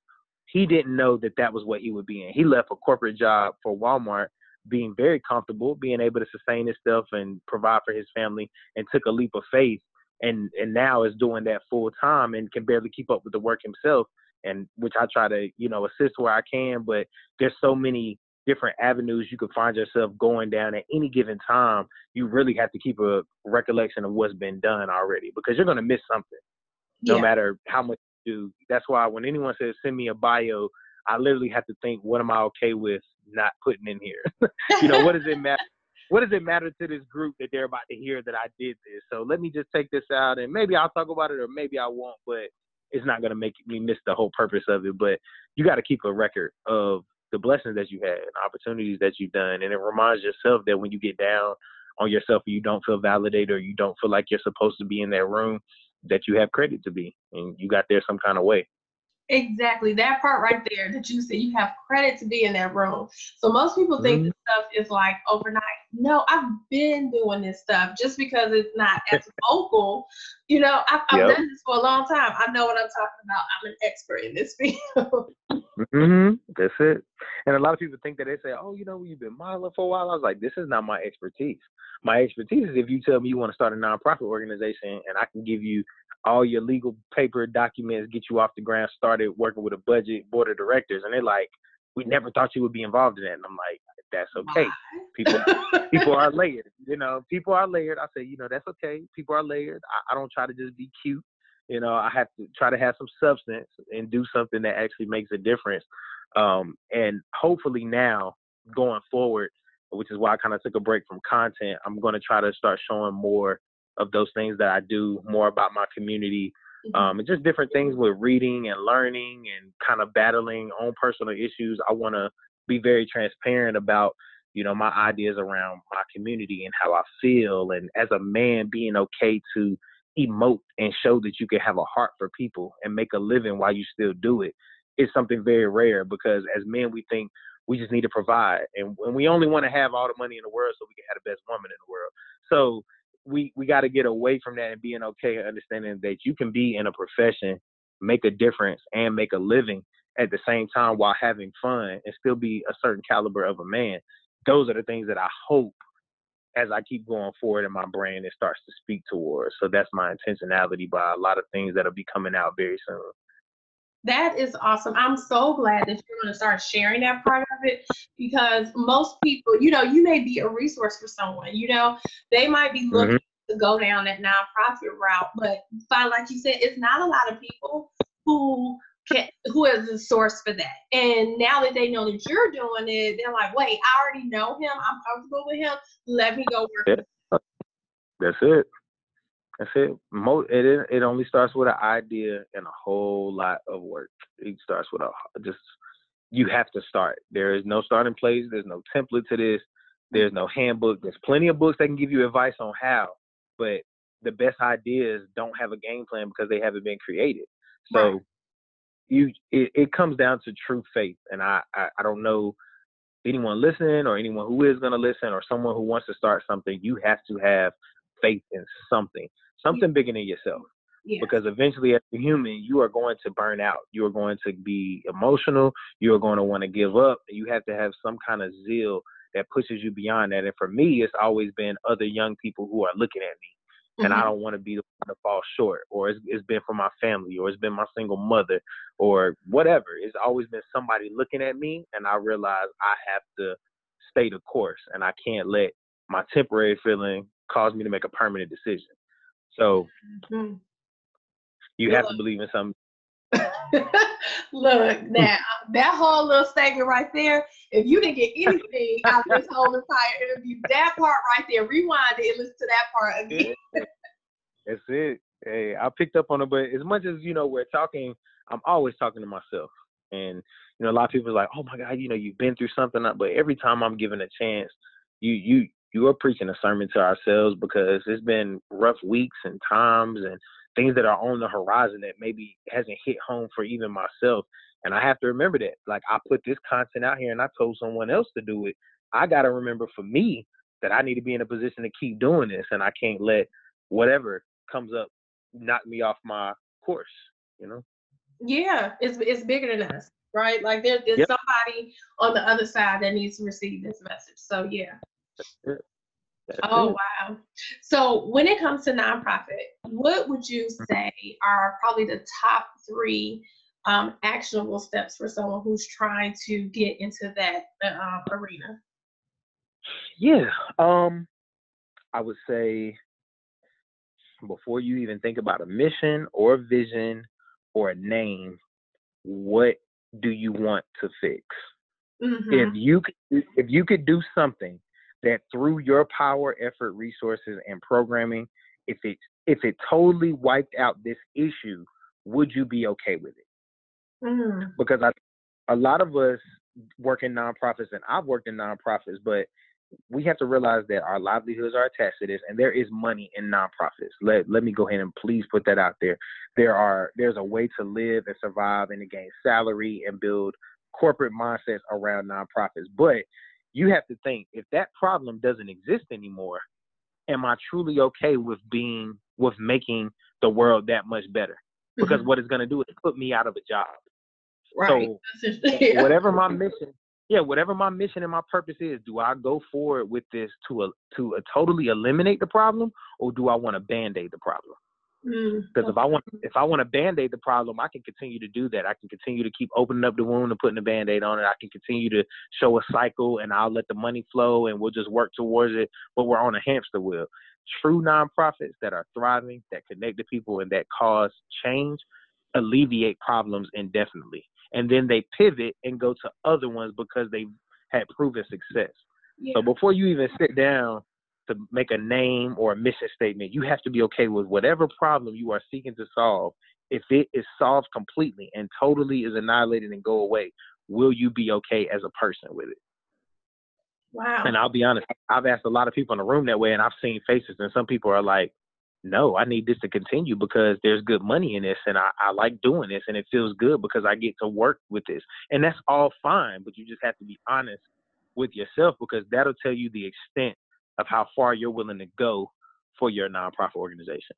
He didn't know that that was what he would be in. He left a corporate job for Walmart, being very comfortable, being able to sustain himself and provide for his family, and took a leap of faith. And and now is doing that full time and can barely keep up with the work himself. And which I try to you know assist where I can, but there's so many different avenues you could find yourself going down at any given time, you really have to keep a recollection of what's been done already because you're going to miss something no yeah. matter how much you do. That's why when anyone says send me a bio, I literally have to think, what am I okay with not putting in here? you know, what does it matter? What does it matter to this group that they're about to hear that I did this? So let me just take this out and maybe I'll talk about it or maybe I won't, but it's not going to make me miss the whole purpose of it. But you got to keep a record of the blessings that you had and opportunities that you've done. And it reminds yourself that when you get down on yourself you don't feel validated or you don't feel like you're supposed to be in that room, that you have credit to be and you got there some kind of way. Exactly. That part right there that you said you have credit to be in that room. So most people think mm-hmm. this stuff is like overnight. No, I've been doing this stuff just because it's not as vocal. You know, I've, I've done this for a long time. I know what I'm talking about. I'm an expert in this field. mm-hmm. That's it. And a lot of people think that they say, oh, you know, you've been modeling for a while. I was like, this is not my expertise. My expertise is if you tell me you want to start a nonprofit organization and I can give you all your legal paper documents, get you off the ground, started working with a budget board of directors, and they're like, "We never thought you would be involved in that." And I'm like, "That's okay. People, people are layered. You know, people are layered." I say, "You know, that's okay. People are layered. I, I don't try to just be cute. You know, I have to try to have some substance and do something that actually makes a difference. Um, and hopefully now, going forward, which is why I kind of took a break from content, I'm going to try to start showing more of those things that I do, more about my community, mm-hmm. um, and just different things with reading and learning and kind of battling on personal issues. I want to be very transparent about, you know, my ideas around my community and how I feel, and as a man, being okay to emote and show that you can have a heart for people and make a living while you still do it is something very rare because as men we think we just need to provide and, and we only want to have all the money in the world so we can have the best woman in the world so we we got to get away from that and being okay understanding that you can be in a profession, make a difference, and make a living at the same time while having fun and still be a certain caliber of a man. Those are the things that I hope as I keep going forward in my brain it starts to speak towards. So that's my intentionality by a lot of things that'll be coming out very soon. That is awesome. I'm so glad that you're going to start sharing that part of it because most people, you know, you may be a resource for someone. You know, they might be looking mm-hmm. to go down that nonprofit route, but by like you said, it's not a lot of people who can who is the source for that. And now that they know that you're doing it, they're like, wait, I already know him. I'm comfortable with him. Let me go work. Yeah. That's it. That's it. Mo- it it only starts with an idea and a whole lot of work. It starts with a just you have to start. There is no starting place. There's no template to this. There's no handbook. There's plenty of books that can give you advice on how, but the best ideas don't have a game plan because they haven't been created. So right. you it, it comes down to true faith, and I, I I don't know anyone listening or anyone who is going to listen or someone who wants to start something. You have to have faith in something something bigger than yourself. Yeah. Because eventually, as a human, you are going to burn out. You are going to be emotional. You are going to want to give up. You have to have some kind of zeal that pushes you beyond that. And for me, it's always been other young people who are looking at me. And mm-hmm. I don't want to be the one to fall short, or it's, it's been for my family, or it's been my single mother, or whatever. It's always been somebody looking at me, and I realize I have to stay the course, and I can't let my temporary feeling cause me to make a permanent decision. So mm-hmm. you Look. have to believe in something. Look now, that whole little statement right there. If you didn't get anything out of this whole entire interview, that part right there, rewind it and listen to that part again. That's it. Hey, I picked up on it, but as much as you know, we're talking. I'm always talking to myself, and you know, a lot of people are like, "Oh my God, you know, you've been through something." But every time I'm given a chance, you you you are preaching a sermon to ourselves because it's been rough weeks and times and things that are on the horizon that maybe hasn't hit home for even myself. And I have to remember that. Like I put this content out here and I told someone else to do it. I gotta remember for me that I need to be in a position to keep doing this and I can't let whatever comes up knock me off my course, you know? Yeah, it's it's bigger than us, right? Like there, there's yep. somebody on the other side that needs to receive this message. So yeah. Oh wow! So when it comes to nonprofit, what would you mm-hmm. say are probably the top three um, actionable steps for someone who's trying to get into that uh, arena? Yeah, um, I would say before you even think about a mission or a vision or a name, what do you want to fix? Mm-hmm. If you if you could do something that through your power, effort, resources, and programming, if it if it totally wiped out this issue, would you be okay with it? Mm. Because I, a lot of us work in nonprofits, and I've worked in nonprofits, but we have to realize that our livelihoods are attached to this, and there is money in nonprofits. Let let me go ahead and please put that out there. There are there's a way to live and survive and to gain salary and build corporate mindsets around nonprofits. But you have to think if that problem doesn't exist anymore, am I truly okay with being with making the world that much better? Because mm-hmm. what it's going to do is put me out of a job. Right. So yeah. whatever my mission, yeah, whatever my mission and my purpose is, do I go forward with this to a, to a totally eliminate the problem, or do I want to band aid the problem? Because mm, if I want if I want to band aid the problem, I can continue to do that. I can continue to keep opening up the wound and putting a band aid on it. I can continue to show a cycle, and I'll let the money flow, and we'll just work towards it. But we're on a hamster wheel. True nonprofits that are thriving, that connect to people, and that cause change, alleviate problems indefinitely and then they pivot and go to other ones because they've had proven success. Yeah. So before you even sit down to make a name or a mission statement, you have to be okay with whatever problem you are seeking to solve. If it is solved completely and totally is annihilated and go away, will you be okay as a person with it? Wow. And I'll be honest, I've asked a lot of people in the room that way, and I've seen faces, and some people are like, no, I need this to continue because there's good money in this and I, I like doing this and it feels good because I get to work with this. And that's all fine, but you just have to be honest with yourself because that'll tell you the extent of how far you're willing to go for your nonprofit organization.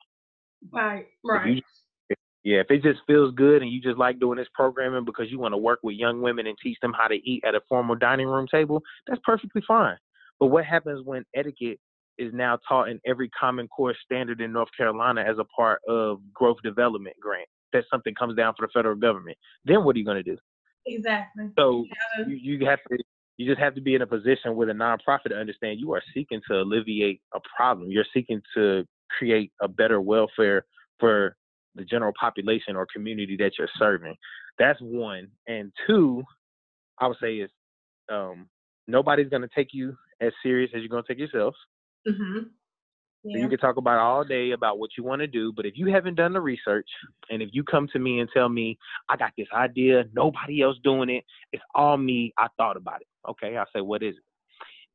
Right, right. If you, if, yeah, if it just feels good and you just like doing this programming because you want to work with young women and teach them how to eat at a formal dining room table, that's perfectly fine. But what happens when etiquette is now taught in every common core standard in North Carolina as a part of growth development grant. That something comes down for the federal government. Then what are you going to do? Exactly. So you, you have to you just have to be in a position with a nonprofit to understand you are seeking to alleviate a problem. You're seeking to create a better welfare for the general population or community that you're serving. That's one. And two, I would say is um, nobody's going to take you as serious as you're going to take yourself. Mm-hmm. Yeah. You can talk about all day about what you want to do, but if you haven't done the research, and if you come to me and tell me I got this idea, nobody else doing it, it's all me. I thought about it. Okay, I say, what is it?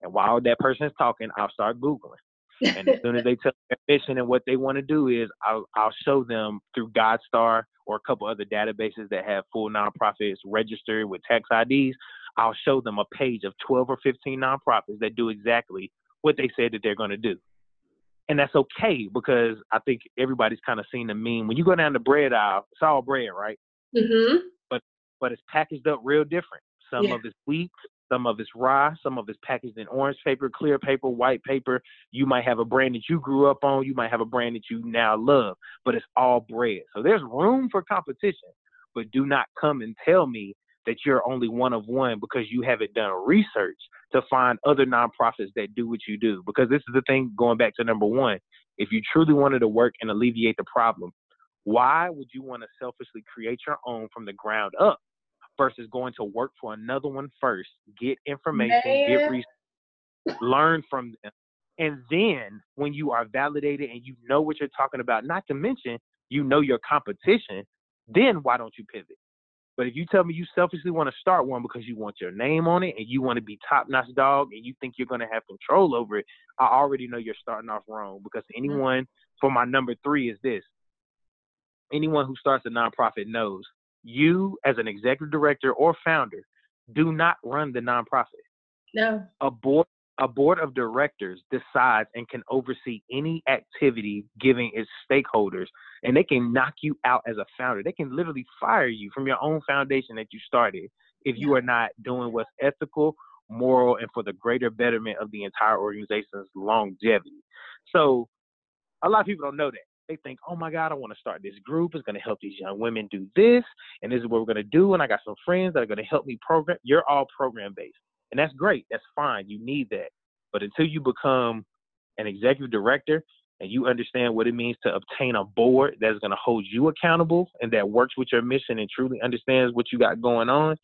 And while that person is talking, I'll start googling. and as soon as they tell me their mission and what they want to do is, I'll, I'll show them through GuideStar or a couple other databases that have full nonprofits registered with tax IDs. I'll show them a page of 12 or 15 nonprofits that do exactly what they said that they're going to do. And that's okay because I think everybody's kind of seen the meme. When you go down the bread aisle, it's all bread, right? Mm-hmm. But but it's packaged up real different. Some yeah. of it's wheat, some of it's rye, some of it's packaged in orange paper, clear paper, white paper. You might have a brand that you grew up on. You might have a brand that you now love, but it's all bread. So there's room for competition. But do not come and tell me that you're only one of one because you haven't done research to find other nonprofits that do what you do. Because this is the thing going back to number one. If you truly wanted to work and alleviate the problem, why would you want to selfishly create your own from the ground up versus going to work for another one first, get information, Man. get research, learn from them. And then when you are validated and you know what you're talking about, not to mention you know your competition, then why don't you pivot? But if you tell me you selfishly want to start one because you want your name on it and you want to be top notch dog and you think you're going to have control over it, I already know you're starting off wrong because mm-hmm. anyone for my number three is this. Anyone who starts a nonprofit knows you as an executive director or founder do not run the nonprofit. No. A board a board of directors decides and can oversee any activity giving its stakeholders and they can knock you out as a founder they can literally fire you from your own foundation that you started if you are not doing what's ethical moral and for the greater betterment of the entire organization's longevity so a lot of people don't know that they think oh my god i want to start this group it's going to help these young women do this and this is what we're going to do and i got some friends that are going to help me program you're all program based and that's great. That's fine. You need that. But until you become an executive director and you understand what it means to obtain a board that's going to hold you accountable and that works with your mission and truly understands what you got going on,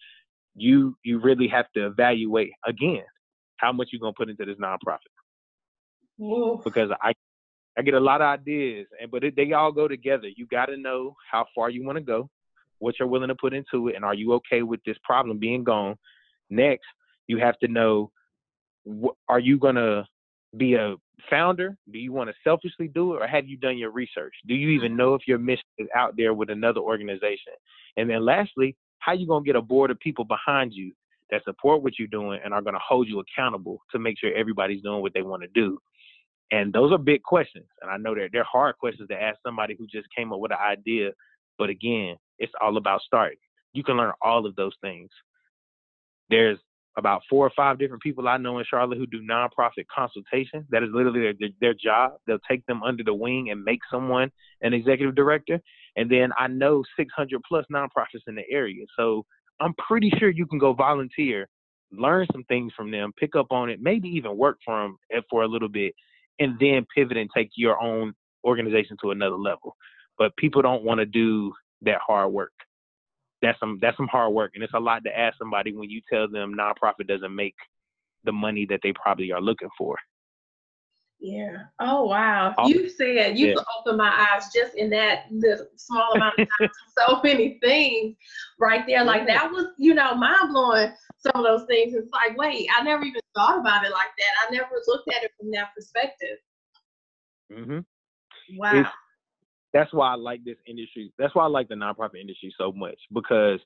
you you really have to evaluate again how much you're going to put into this nonprofit. Oof. Because I I get a lot of ideas, and but it, they all go together. You got to know how far you want to go, what you're willing to put into it, and are you okay with this problem being gone? Next, you have to know are you gonna be a founder? Do you want to selfishly do it, or have you done your research? Do you even mm-hmm. know if your mission is out there with another organization? And then lastly, how you gonna get a board of people behind you that support what you're doing and are gonna hold you accountable to make sure everybody's doing what they want to do? And those are big questions, and I know that they're hard questions to ask somebody who just came up with an idea. But again, it's all about starting. You can learn all of those things. There's about four or five different people I know in Charlotte who do nonprofit consultation. That is literally their, their job. They'll take them under the wing and make someone an executive director. And then I know 600 plus nonprofits in the area. So I'm pretty sure you can go volunteer, learn some things from them, pick up on it, maybe even work for them for a little bit, and then pivot and take your own organization to another level. But people don't want to do that hard work that's some that's some hard work, and it's a lot to ask somebody when you tell them nonprofit doesn't make the money that they probably are looking for. Yeah. Oh wow. You said you yeah. could open my eyes just in that little small amount of time so many things right there. Like that was, you know, mind blowing some of those things. It's like, wait, I never even thought about it like that. I never looked at it from that perspective. Mhm. Wow. It's, that's why I like this industry. That's why I like the nonprofit industry so much because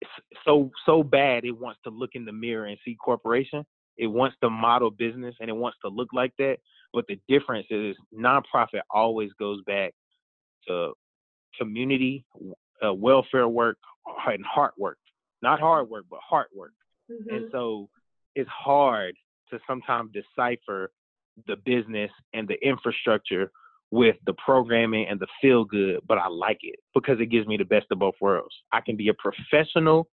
it's so so bad it wants to look in the mirror and see corporation. It wants to model business and it wants to look like that. But the difference is nonprofit always goes back to community, uh, welfare work, and heart work. Not hard work, but heart work. Mm-hmm. And so it's hard to sometimes decipher the business and the infrastructure with the programming and the feel good, but I like it because it gives me the best of both worlds. I can be a professional,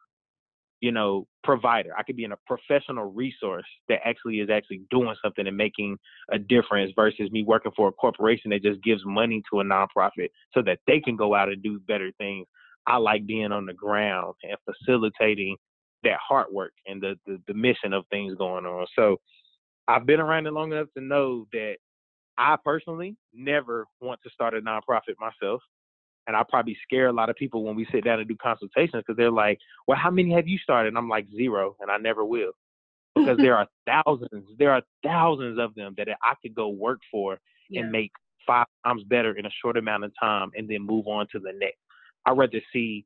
you know, provider. I could be in a professional resource that actually is actually doing something and making a difference versus me working for a corporation that just gives money to a nonprofit so that they can go out and do better things. I like being on the ground and facilitating that hard work and the, the, the mission of things going on. So I've been around it long enough to know that I personally never want to start a nonprofit myself. And I probably scare a lot of people when we sit down and do consultations because they're like, well, how many have you started? And I'm like, zero, and I never will. Because there are thousands, there are thousands of them that I could go work for yeah. and make five times better in a short amount of time and then move on to the next. I'd rather see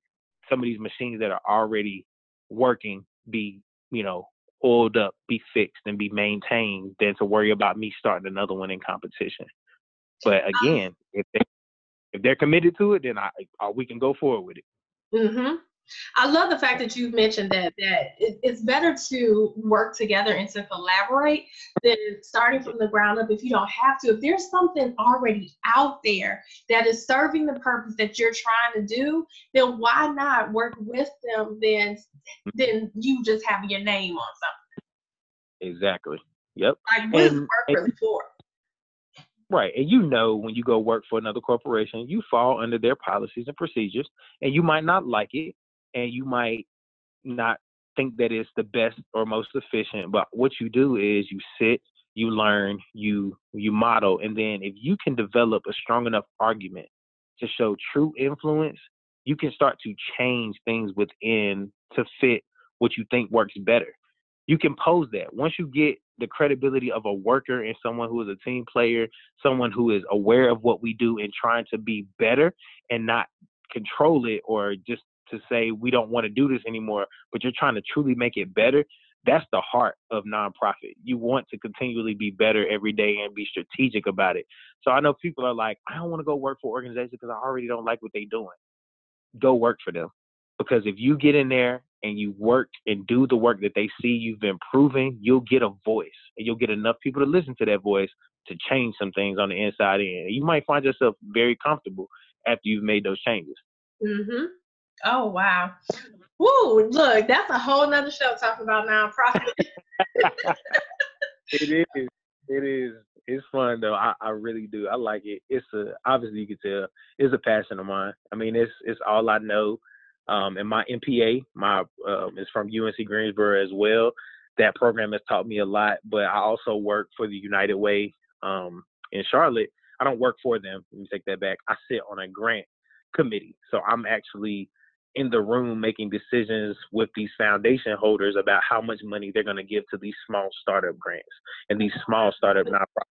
some of these machines that are already working be, you know, oiled up, be fixed, and be maintained than to worry about me starting another one in competition. But again, if they if they're committed to it, then I, I we can go forward with it. Mhm. I love the fact that you've mentioned that that it's better to work together and to collaborate than starting from the ground up if you don't have to. If there's something already out there that is serving the purpose that you're trying to do, then why not work with them then than you just having your name on something? Exactly. Yep. Like what and, is work really for? Right. And you know when you go work for another corporation, you fall under their policies and procedures and you might not like it and you might not think that it's the best or most efficient but what you do is you sit you learn you you model and then if you can develop a strong enough argument to show true influence you can start to change things within to fit what you think works better. You can pose that. Once you get the credibility of a worker and someone who is a team player someone who is aware of what we do and trying to be better and not control it or just to say we don't want to do this anymore, but you're trying to truly make it better, that's the heart of nonprofit. You want to continually be better every day and be strategic about it. So I know people are like, I don't want to go work for organizations because I already don't like what they're doing. Go work for them. Because if you get in there and you work and do the work that they see you've been proving, you'll get a voice and you'll get enough people to listen to that voice to change some things on the inside end. You might find yourself very comfortable after you've made those changes. Mm-hmm. Oh wow. Woo, look, that's a whole nother show talking about nonprofit. it is. It is. It's fun though. I, I really do. I like it. It's a obviously you can tell it's a passion of mine. I mean, it's it's all I know. Um, and my MPA, my um, is from UNC Greensboro as well. That program has taught me a lot. But I also work for the United Way um, in Charlotte. I don't work for them. Let me take that back. I sit on a grant committee, so I'm actually in the room making decisions with these foundation holders about how much money they're going to give to these small startup grants and these small startup nonprofits.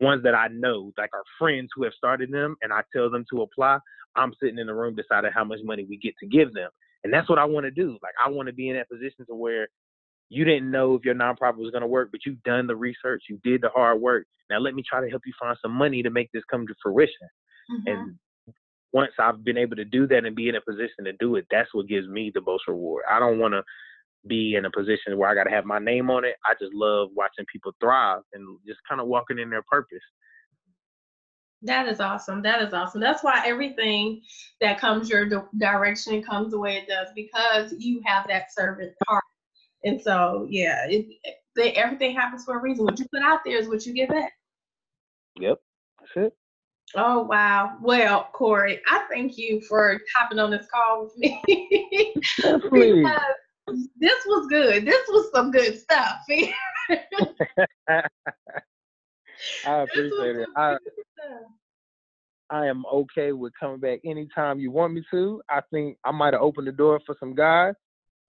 Ones that I know, like our friends who have started them, and I tell them to apply. I'm sitting in the room deciding how much money we get to give them, and that's what I want to do. Like I want to be in that position to where you didn't know if your nonprofit was going to work, but you've done the research, you did the hard work. Now let me try to help you find some money to make this come to fruition. Mm-hmm. And once I've been able to do that and be in a position to do it, that's what gives me the most reward. I don't want to be in a position where I got to have my name on it. I just love watching people thrive and just kind of walking in their purpose. That is awesome. That is awesome. That's why everything that comes your direction comes the way it does because you have that servant heart. And so, yeah, it, it, everything happens for a reason. What you put out there is what you get back. Yep, that's it. Oh wow. Well, Corey, I thank you for hopping on this call with me. because this was good. This was some good stuff. I appreciate it. I, I am okay with coming back anytime you want me to. I think I might have opened the door for some guys.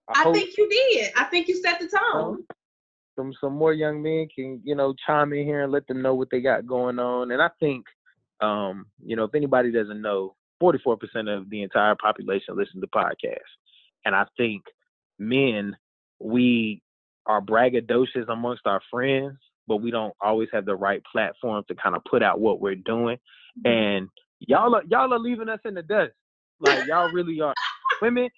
I, I think you did. I think you set the tone. some some more young men can, you know, chime in here and let them know what they got going on. And I think um, you know, if anybody doesn't know, 44% of the entire population listen to podcasts. And I think men, we are braggadocious amongst our friends, but we don't always have the right platform to kind of put out what we're doing. Mm-hmm. And y'all are y'all are leaving us in the dust. Like y'all really are. Women,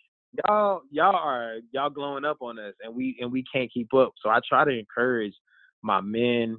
y'all y'all are y'all glowing up on us and we and we can't keep up. So I try to encourage my men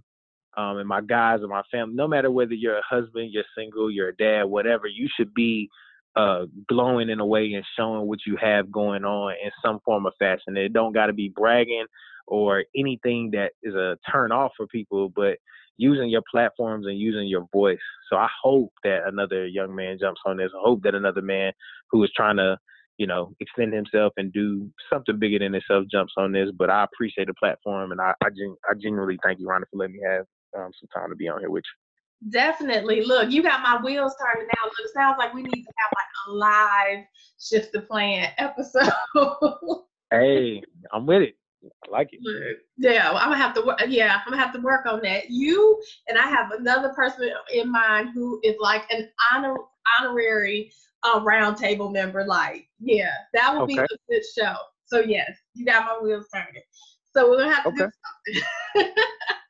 um, and my guys and my family, no matter whether you're a husband, you're single, you're a dad, whatever, you should be uh, glowing in a way and showing what you have going on in some form of fashion. It don't got to be bragging or anything that is a turn off for people, but using your platforms and using your voice. So I hope that another young man jumps on this. I hope that another man who is trying to, you know, extend himself and do something bigger than himself jumps on this. But I appreciate the platform and I I, gen- I genuinely thank you, Ronnie, for letting me have um, some time to be on here with you. Definitely. Look, you got my wheels turning now. Look, it sounds like we need to have like a live shift the plan episode. hey, I'm with it. I like it. Look, yeah, I'm gonna have to work. Yeah, I'm gonna have to work on that. You and I have another person in mind who is like an honor honorary uh, roundtable member. Like, yeah, that would okay. be a good show. So yes, you got my wheels turning. So we're gonna have to okay. do something.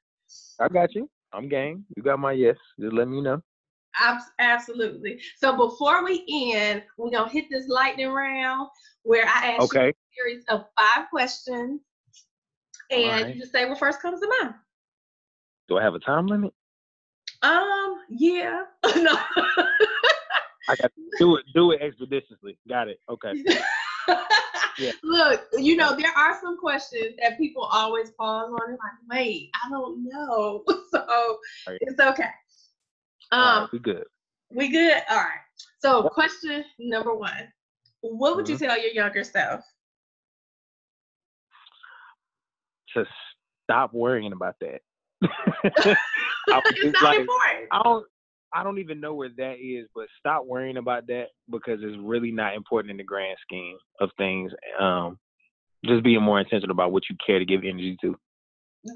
I got you. I'm game. You got my yes. Just let me know. Absolutely. So before we end, we're gonna hit this lightning round where I ask okay. you a series of five questions, and right. you just say what first comes to mind. Do I have a time limit? Um. Yeah. no. I got to do it. Do it expeditiously. Got it. Okay. yeah. Look, you know, there are some questions that people always pause on and like, wait, I don't know. so right. it's okay. Um right, we good. We good? All right. So yep. question number one. What would mm-hmm. you tell your younger self? To stop worrying about that. it's not like, important. I don't I don't even know where that is, but stop worrying about that because it's really not important in the grand scheme of things. Um, just being more intentional about what you care to give energy to.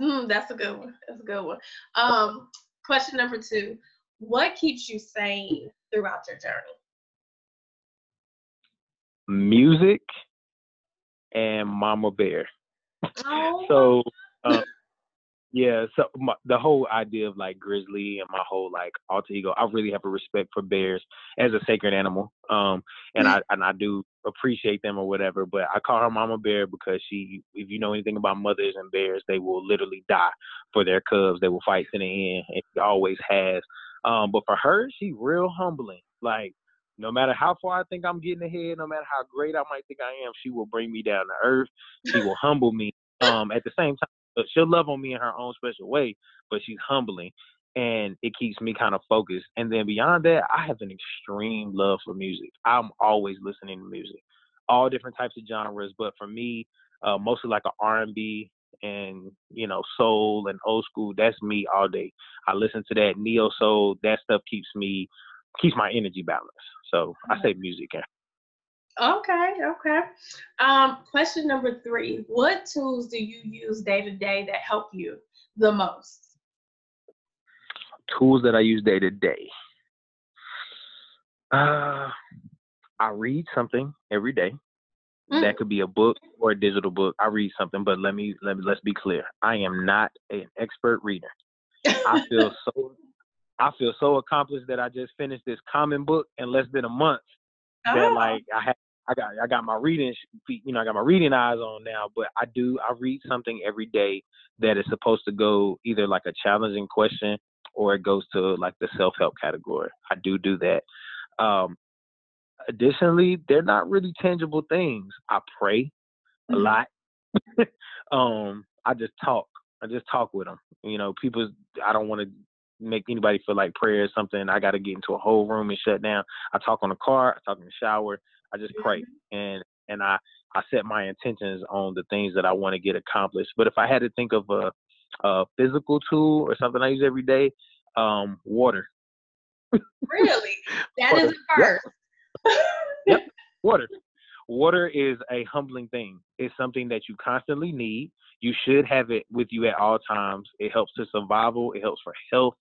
Mm, that's a good one. That's a good one. Um, question number two: What keeps you sane throughout your journey? Music and Mama Bear. Oh. so. Um, yeah, so my, the whole idea of like grizzly and my whole like alter ego, I really have a respect for bears as a sacred animal. Um, and I and I do appreciate them or whatever. But I call her Mama Bear because she, if you know anything about mothers and bears, they will literally die for their cubs. They will fight to the end, and she always has. Um, but for her, she real humbling. Like no matter how far I think I'm getting ahead, no matter how great I might think I am, she will bring me down to earth. She will humble me. Um, at the same time she'll love on me in her own special way, but she's humbling and it keeps me kind of focused. And then beyond that, I have an extreme love for music. I'm always listening to music, all different types of genres. But for me, uh, mostly like a R&B and you know soul and old school. That's me all day. I listen to that neo soul. That stuff keeps me keeps my energy balanced. So I say music. Okay, okay. Um, question number three: What tools do you use day to day that help you the most? Tools that I use day to day. Uh, I read something every day. Mm. That could be a book or a digital book. I read something, but let me let me let's be clear. I am not an expert reader. I feel so I feel so accomplished that I just finished this common book in less than a month. Oh. That like I have I got I got my reading you know I got my reading eyes on now, but I do I read something every day that is supposed to go either like a challenging question or it goes to like the self help category. I do do that. Um, additionally, they're not really tangible things. I pray a mm-hmm. lot. um, I just talk. I just talk with them. You know, people. I don't want to make anybody feel like prayer is something I got to get into a whole room and shut down. I talk on the car. I talk in the shower. I just pray mm-hmm. and and I I set my intentions on the things that I want to get accomplished. But if I had to think of a a physical tool or something I use every day, um, water. really? That water. is a first. Yep. yep. Water. Water is a humbling thing. It's something that you constantly need. You should have it with you at all times. It helps to survival. It helps for health,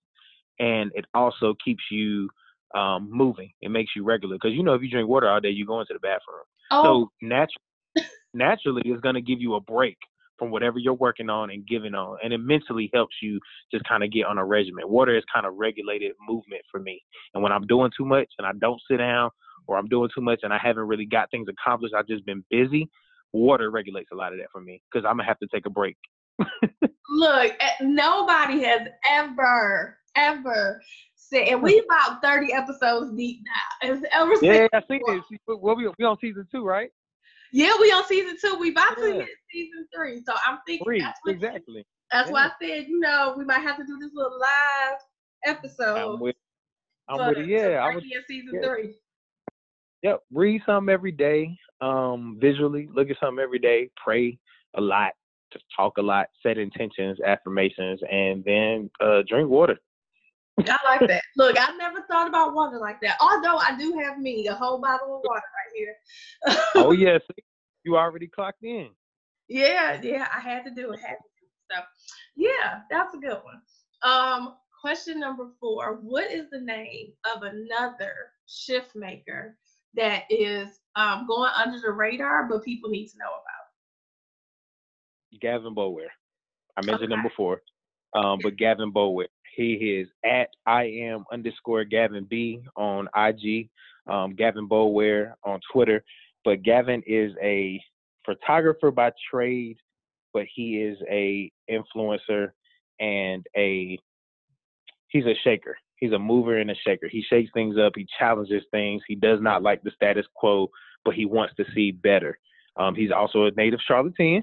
and it also keeps you um, moving. It makes you regular because you know if you drink water all day, you go into the bathroom. Oh. So naturally, naturally, it's going to give you a break from whatever you're working on and giving on. And it mentally helps you just kind of get on a regimen. Water is kind of regulated movement for me. And when I'm doing too much and I don't sit down or I'm doing too much and I haven't really got things accomplished, I've just been busy, water regulates a lot of that for me because I'm going to have to take a break. Look, eh, nobody has ever, ever said, and we about 30 episodes deep now. Has ever yeah, I see. Well, we, we on season two, right? Yeah, we on season two. We about yeah. to hit season three. So I'm thinking three, that's what, exactly. That's yeah. why I said, you know, we might have to do this little live episode. I'm with, I'm with it. Yeah, I would. Season yeah. three. Yep. Read something every day. Um, visually, look at something every day. Pray a lot. Just talk a lot. Set intentions, affirmations, and then uh, drink water. I like that. Look, I never thought about water like that. Although I do have me a whole bottle of water right here. oh yes, you already clocked in. Yeah, yeah, I had to do it. Had to do it. So, yeah, that's a good one. Um, question number four: What is the name of another shift maker that is um, going under the radar, but people need to know about? Gavin Bower. I mentioned okay. him before, um, but Gavin Bower. He is at I am underscore Gavin B on IG, um, Gavin Bower on Twitter. But Gavin is a photographer by trade, but he is a influencer and a he's a shaker. He's a mover and a shaker. He shakes things up. He challenges things. He does not like the status quo, but he wants to see better. Um, he's also a native Charlottean,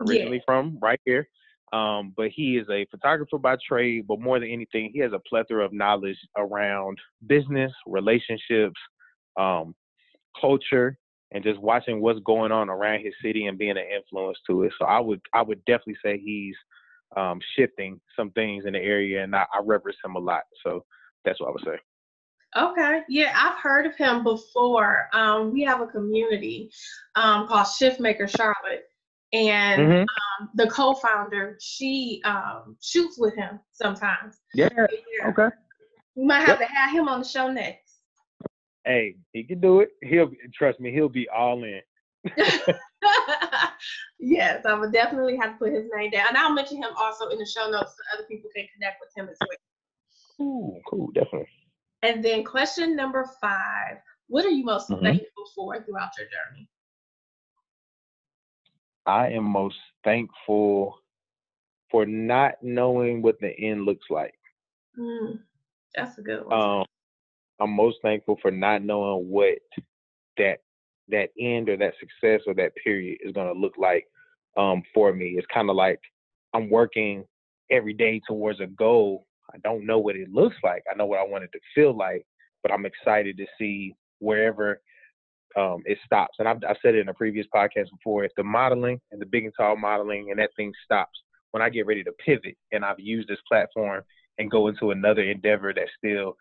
originally yeah. from right here. Um, but he is a photographer by trade, but more than anything, he has a plethora of knowledge around business, relationships, um, culture, and just watching what's going on around his city and being an influence to it. So I would I would definitely say he's um, shifting some things in the area, and I, I reverence him a lot. So that's what I would say. Okay. Yeah, I've heard of him before. Um, we have a community um, called Shiftmaker Charlotte and mm-hmm. um, the co-founder she um, shoots with him sometimes. Yeah. yeah. Okay. We might have yep. to have him on the show next. Hey, he can do it. He'll trust me. He'll be all in. yes, I would definitely have to put his name down, and I'll mention him also in the show notes so other people can connect with him as well. Cool, cool, definitely. And then question number five: What are you most mm-hmm. thankful for throughout your journey? I am most thankful for not knowing what the end looks like. Mm, that's a good one. Um, I'm most thankful for not knowing what that that end or that success or that period is going to look like um, for me. It's kind of like I'm working every day towards a goal. I don't know what it looks like. I know what I want it to feel like, but I'm excited to see wherever um, it stops. And I've, I've said it in a previous podcast before. If the modeling and the big and tall modeling and that thing stops, when I get ready to pivot and I've used this platform and go into another endeavor that still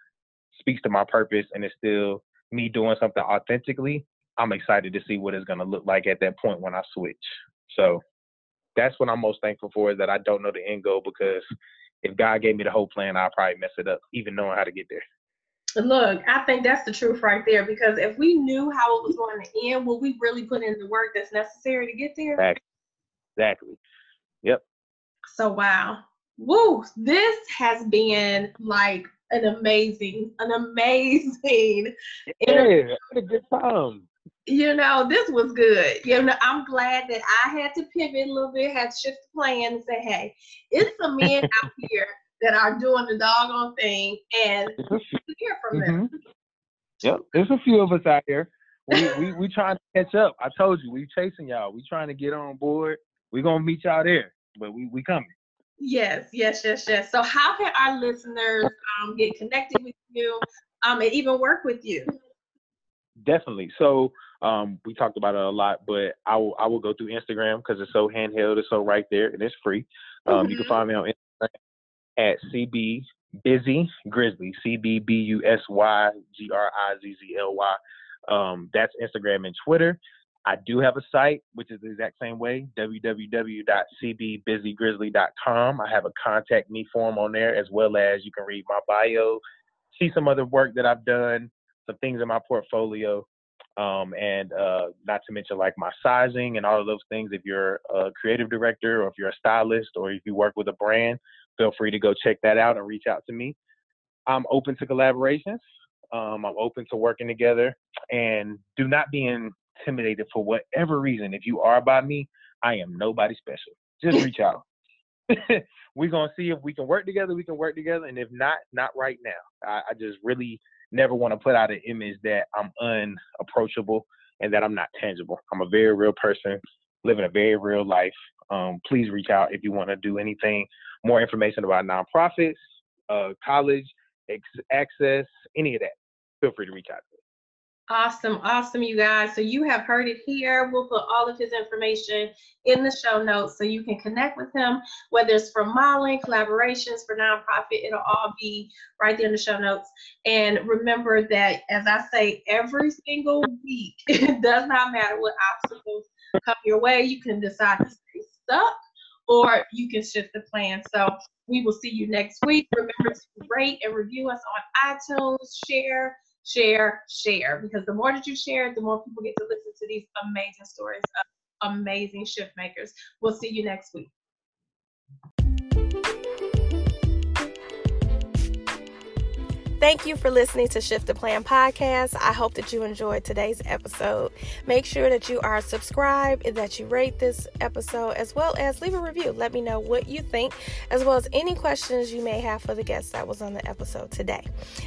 speaks to my purpose and it's still me doing something authentically, I'm excited to see what it's gonna look like at that point when I switch. So that's what I'm most thankful for is that I don't know the end goal because if God gave me the whole plan, I'll probably mess it up, even knowing how to get there. Look, I think that's the truth right there because if we knew how it was going to end, would we really put in the work that's necessary to get there? Exactly. Exactly. Yep. So wow. Woo, this has been like an amazing, an amazing yeah, a good time. You know, this was good. You know, I'm glad that I had to pivot a little bit, had to shift the plan and say, hey, it's some men out here that are doing the doggone thing and hear from mm-hmm. them. Yep, there's a few of us out here. We we we trying to catch up. I told you, we chasing y'all. We trying to get on board. We gonna meet y'all there, but we we coming. Yes, yes, yes, yes. So how can our listeners um, get connected with you um, and even work with you? Definitely. So um, we talked about it a lot, but I will I will go through Instagram because it's so handheld, it's so right there, and it's free. Um, mm-hmm. You can mm-hmm. find me on Instagram at CB Busy Grizzly, C B B U S Y G R I Z Z L Y. Um, that's Instagram and Twitter. I do have a site, which is the exact same way, www.cbbusygrizzly.com. I have a contact me form on there, as well as you can read my bio, see some other work that I've done, some things in my portfolio, um, and uh, not to mention like my sizing and all of those things. If you're a creative director, or if you're a stylist, or if you work with a brand, feel free to go check that out and reach out to me. I'm open to collaborations. Um, I'm open to working together, and do not be intimidated for whatever reason. If you are by me, I am nobody special. Just reach out. We're gonna see if we can work together. We can work together, and if not, not right now. I, I just really never want to put out an image that I'm unapproachable and that I'm not tangible. I'm a very real person, living a very real life. Um, please reach out if you want to do anything, more information about nonprofits, uh, college, ex- access, any of that. Feel free to reach out. Awesome, awesome, you guys. So you have heard it here. We'll put all of his information in the show notes so you can connect with him, whether it's for modeling, collaborations for nonprofit, it'll all be right there in the show notes. And remember that, as I say every single week, it does not matter what obstacles come your way, you can decide to stay stuck or you can shift the plan. So we will see you next week. Remember to rate and review us on iTunes, share share, share. Because the more that you share, the more people get to listen to these amazing stories of amazing shift makers. We'll see you next week. Thank you for listening to Shift the Plan podcast. I hope that you enjoyed today's episode. Make sure that you are subscribed and that you rate this episode as well as leave a review. Let me know what you think, as well as any questions you may have for the guest that was on the episode today.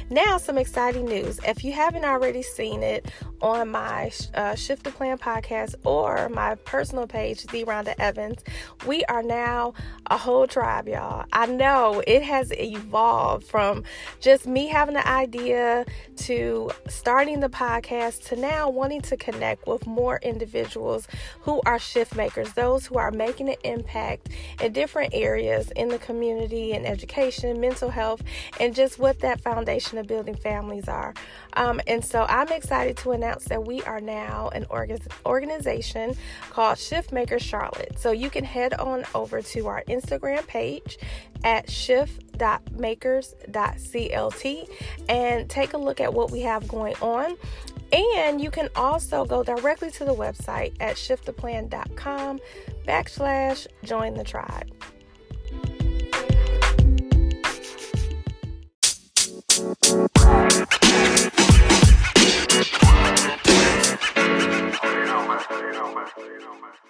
Now, some exciting news. If you haven't already seen it on my uh, Shift the Plan podcast or my personal page, The Rhonda Evans, we are now a whole tribe, y'all. I know it has evolved from just me having having the idea to starting the podcast to now wanting to connect with more individuals who are shift makers, those who are making an impact in different areas in the community and education, mental health, and just what that foundation of building families are. Um, and so I'm excited to announce that we are now an orga- organization called Shift Makers Charlotte. So you can head on over to our Instagram page at shift.makers.clt and take a look at what we have going on. And you can also go directly to the website at shifttheplan.com backslash join the tribe. You. You.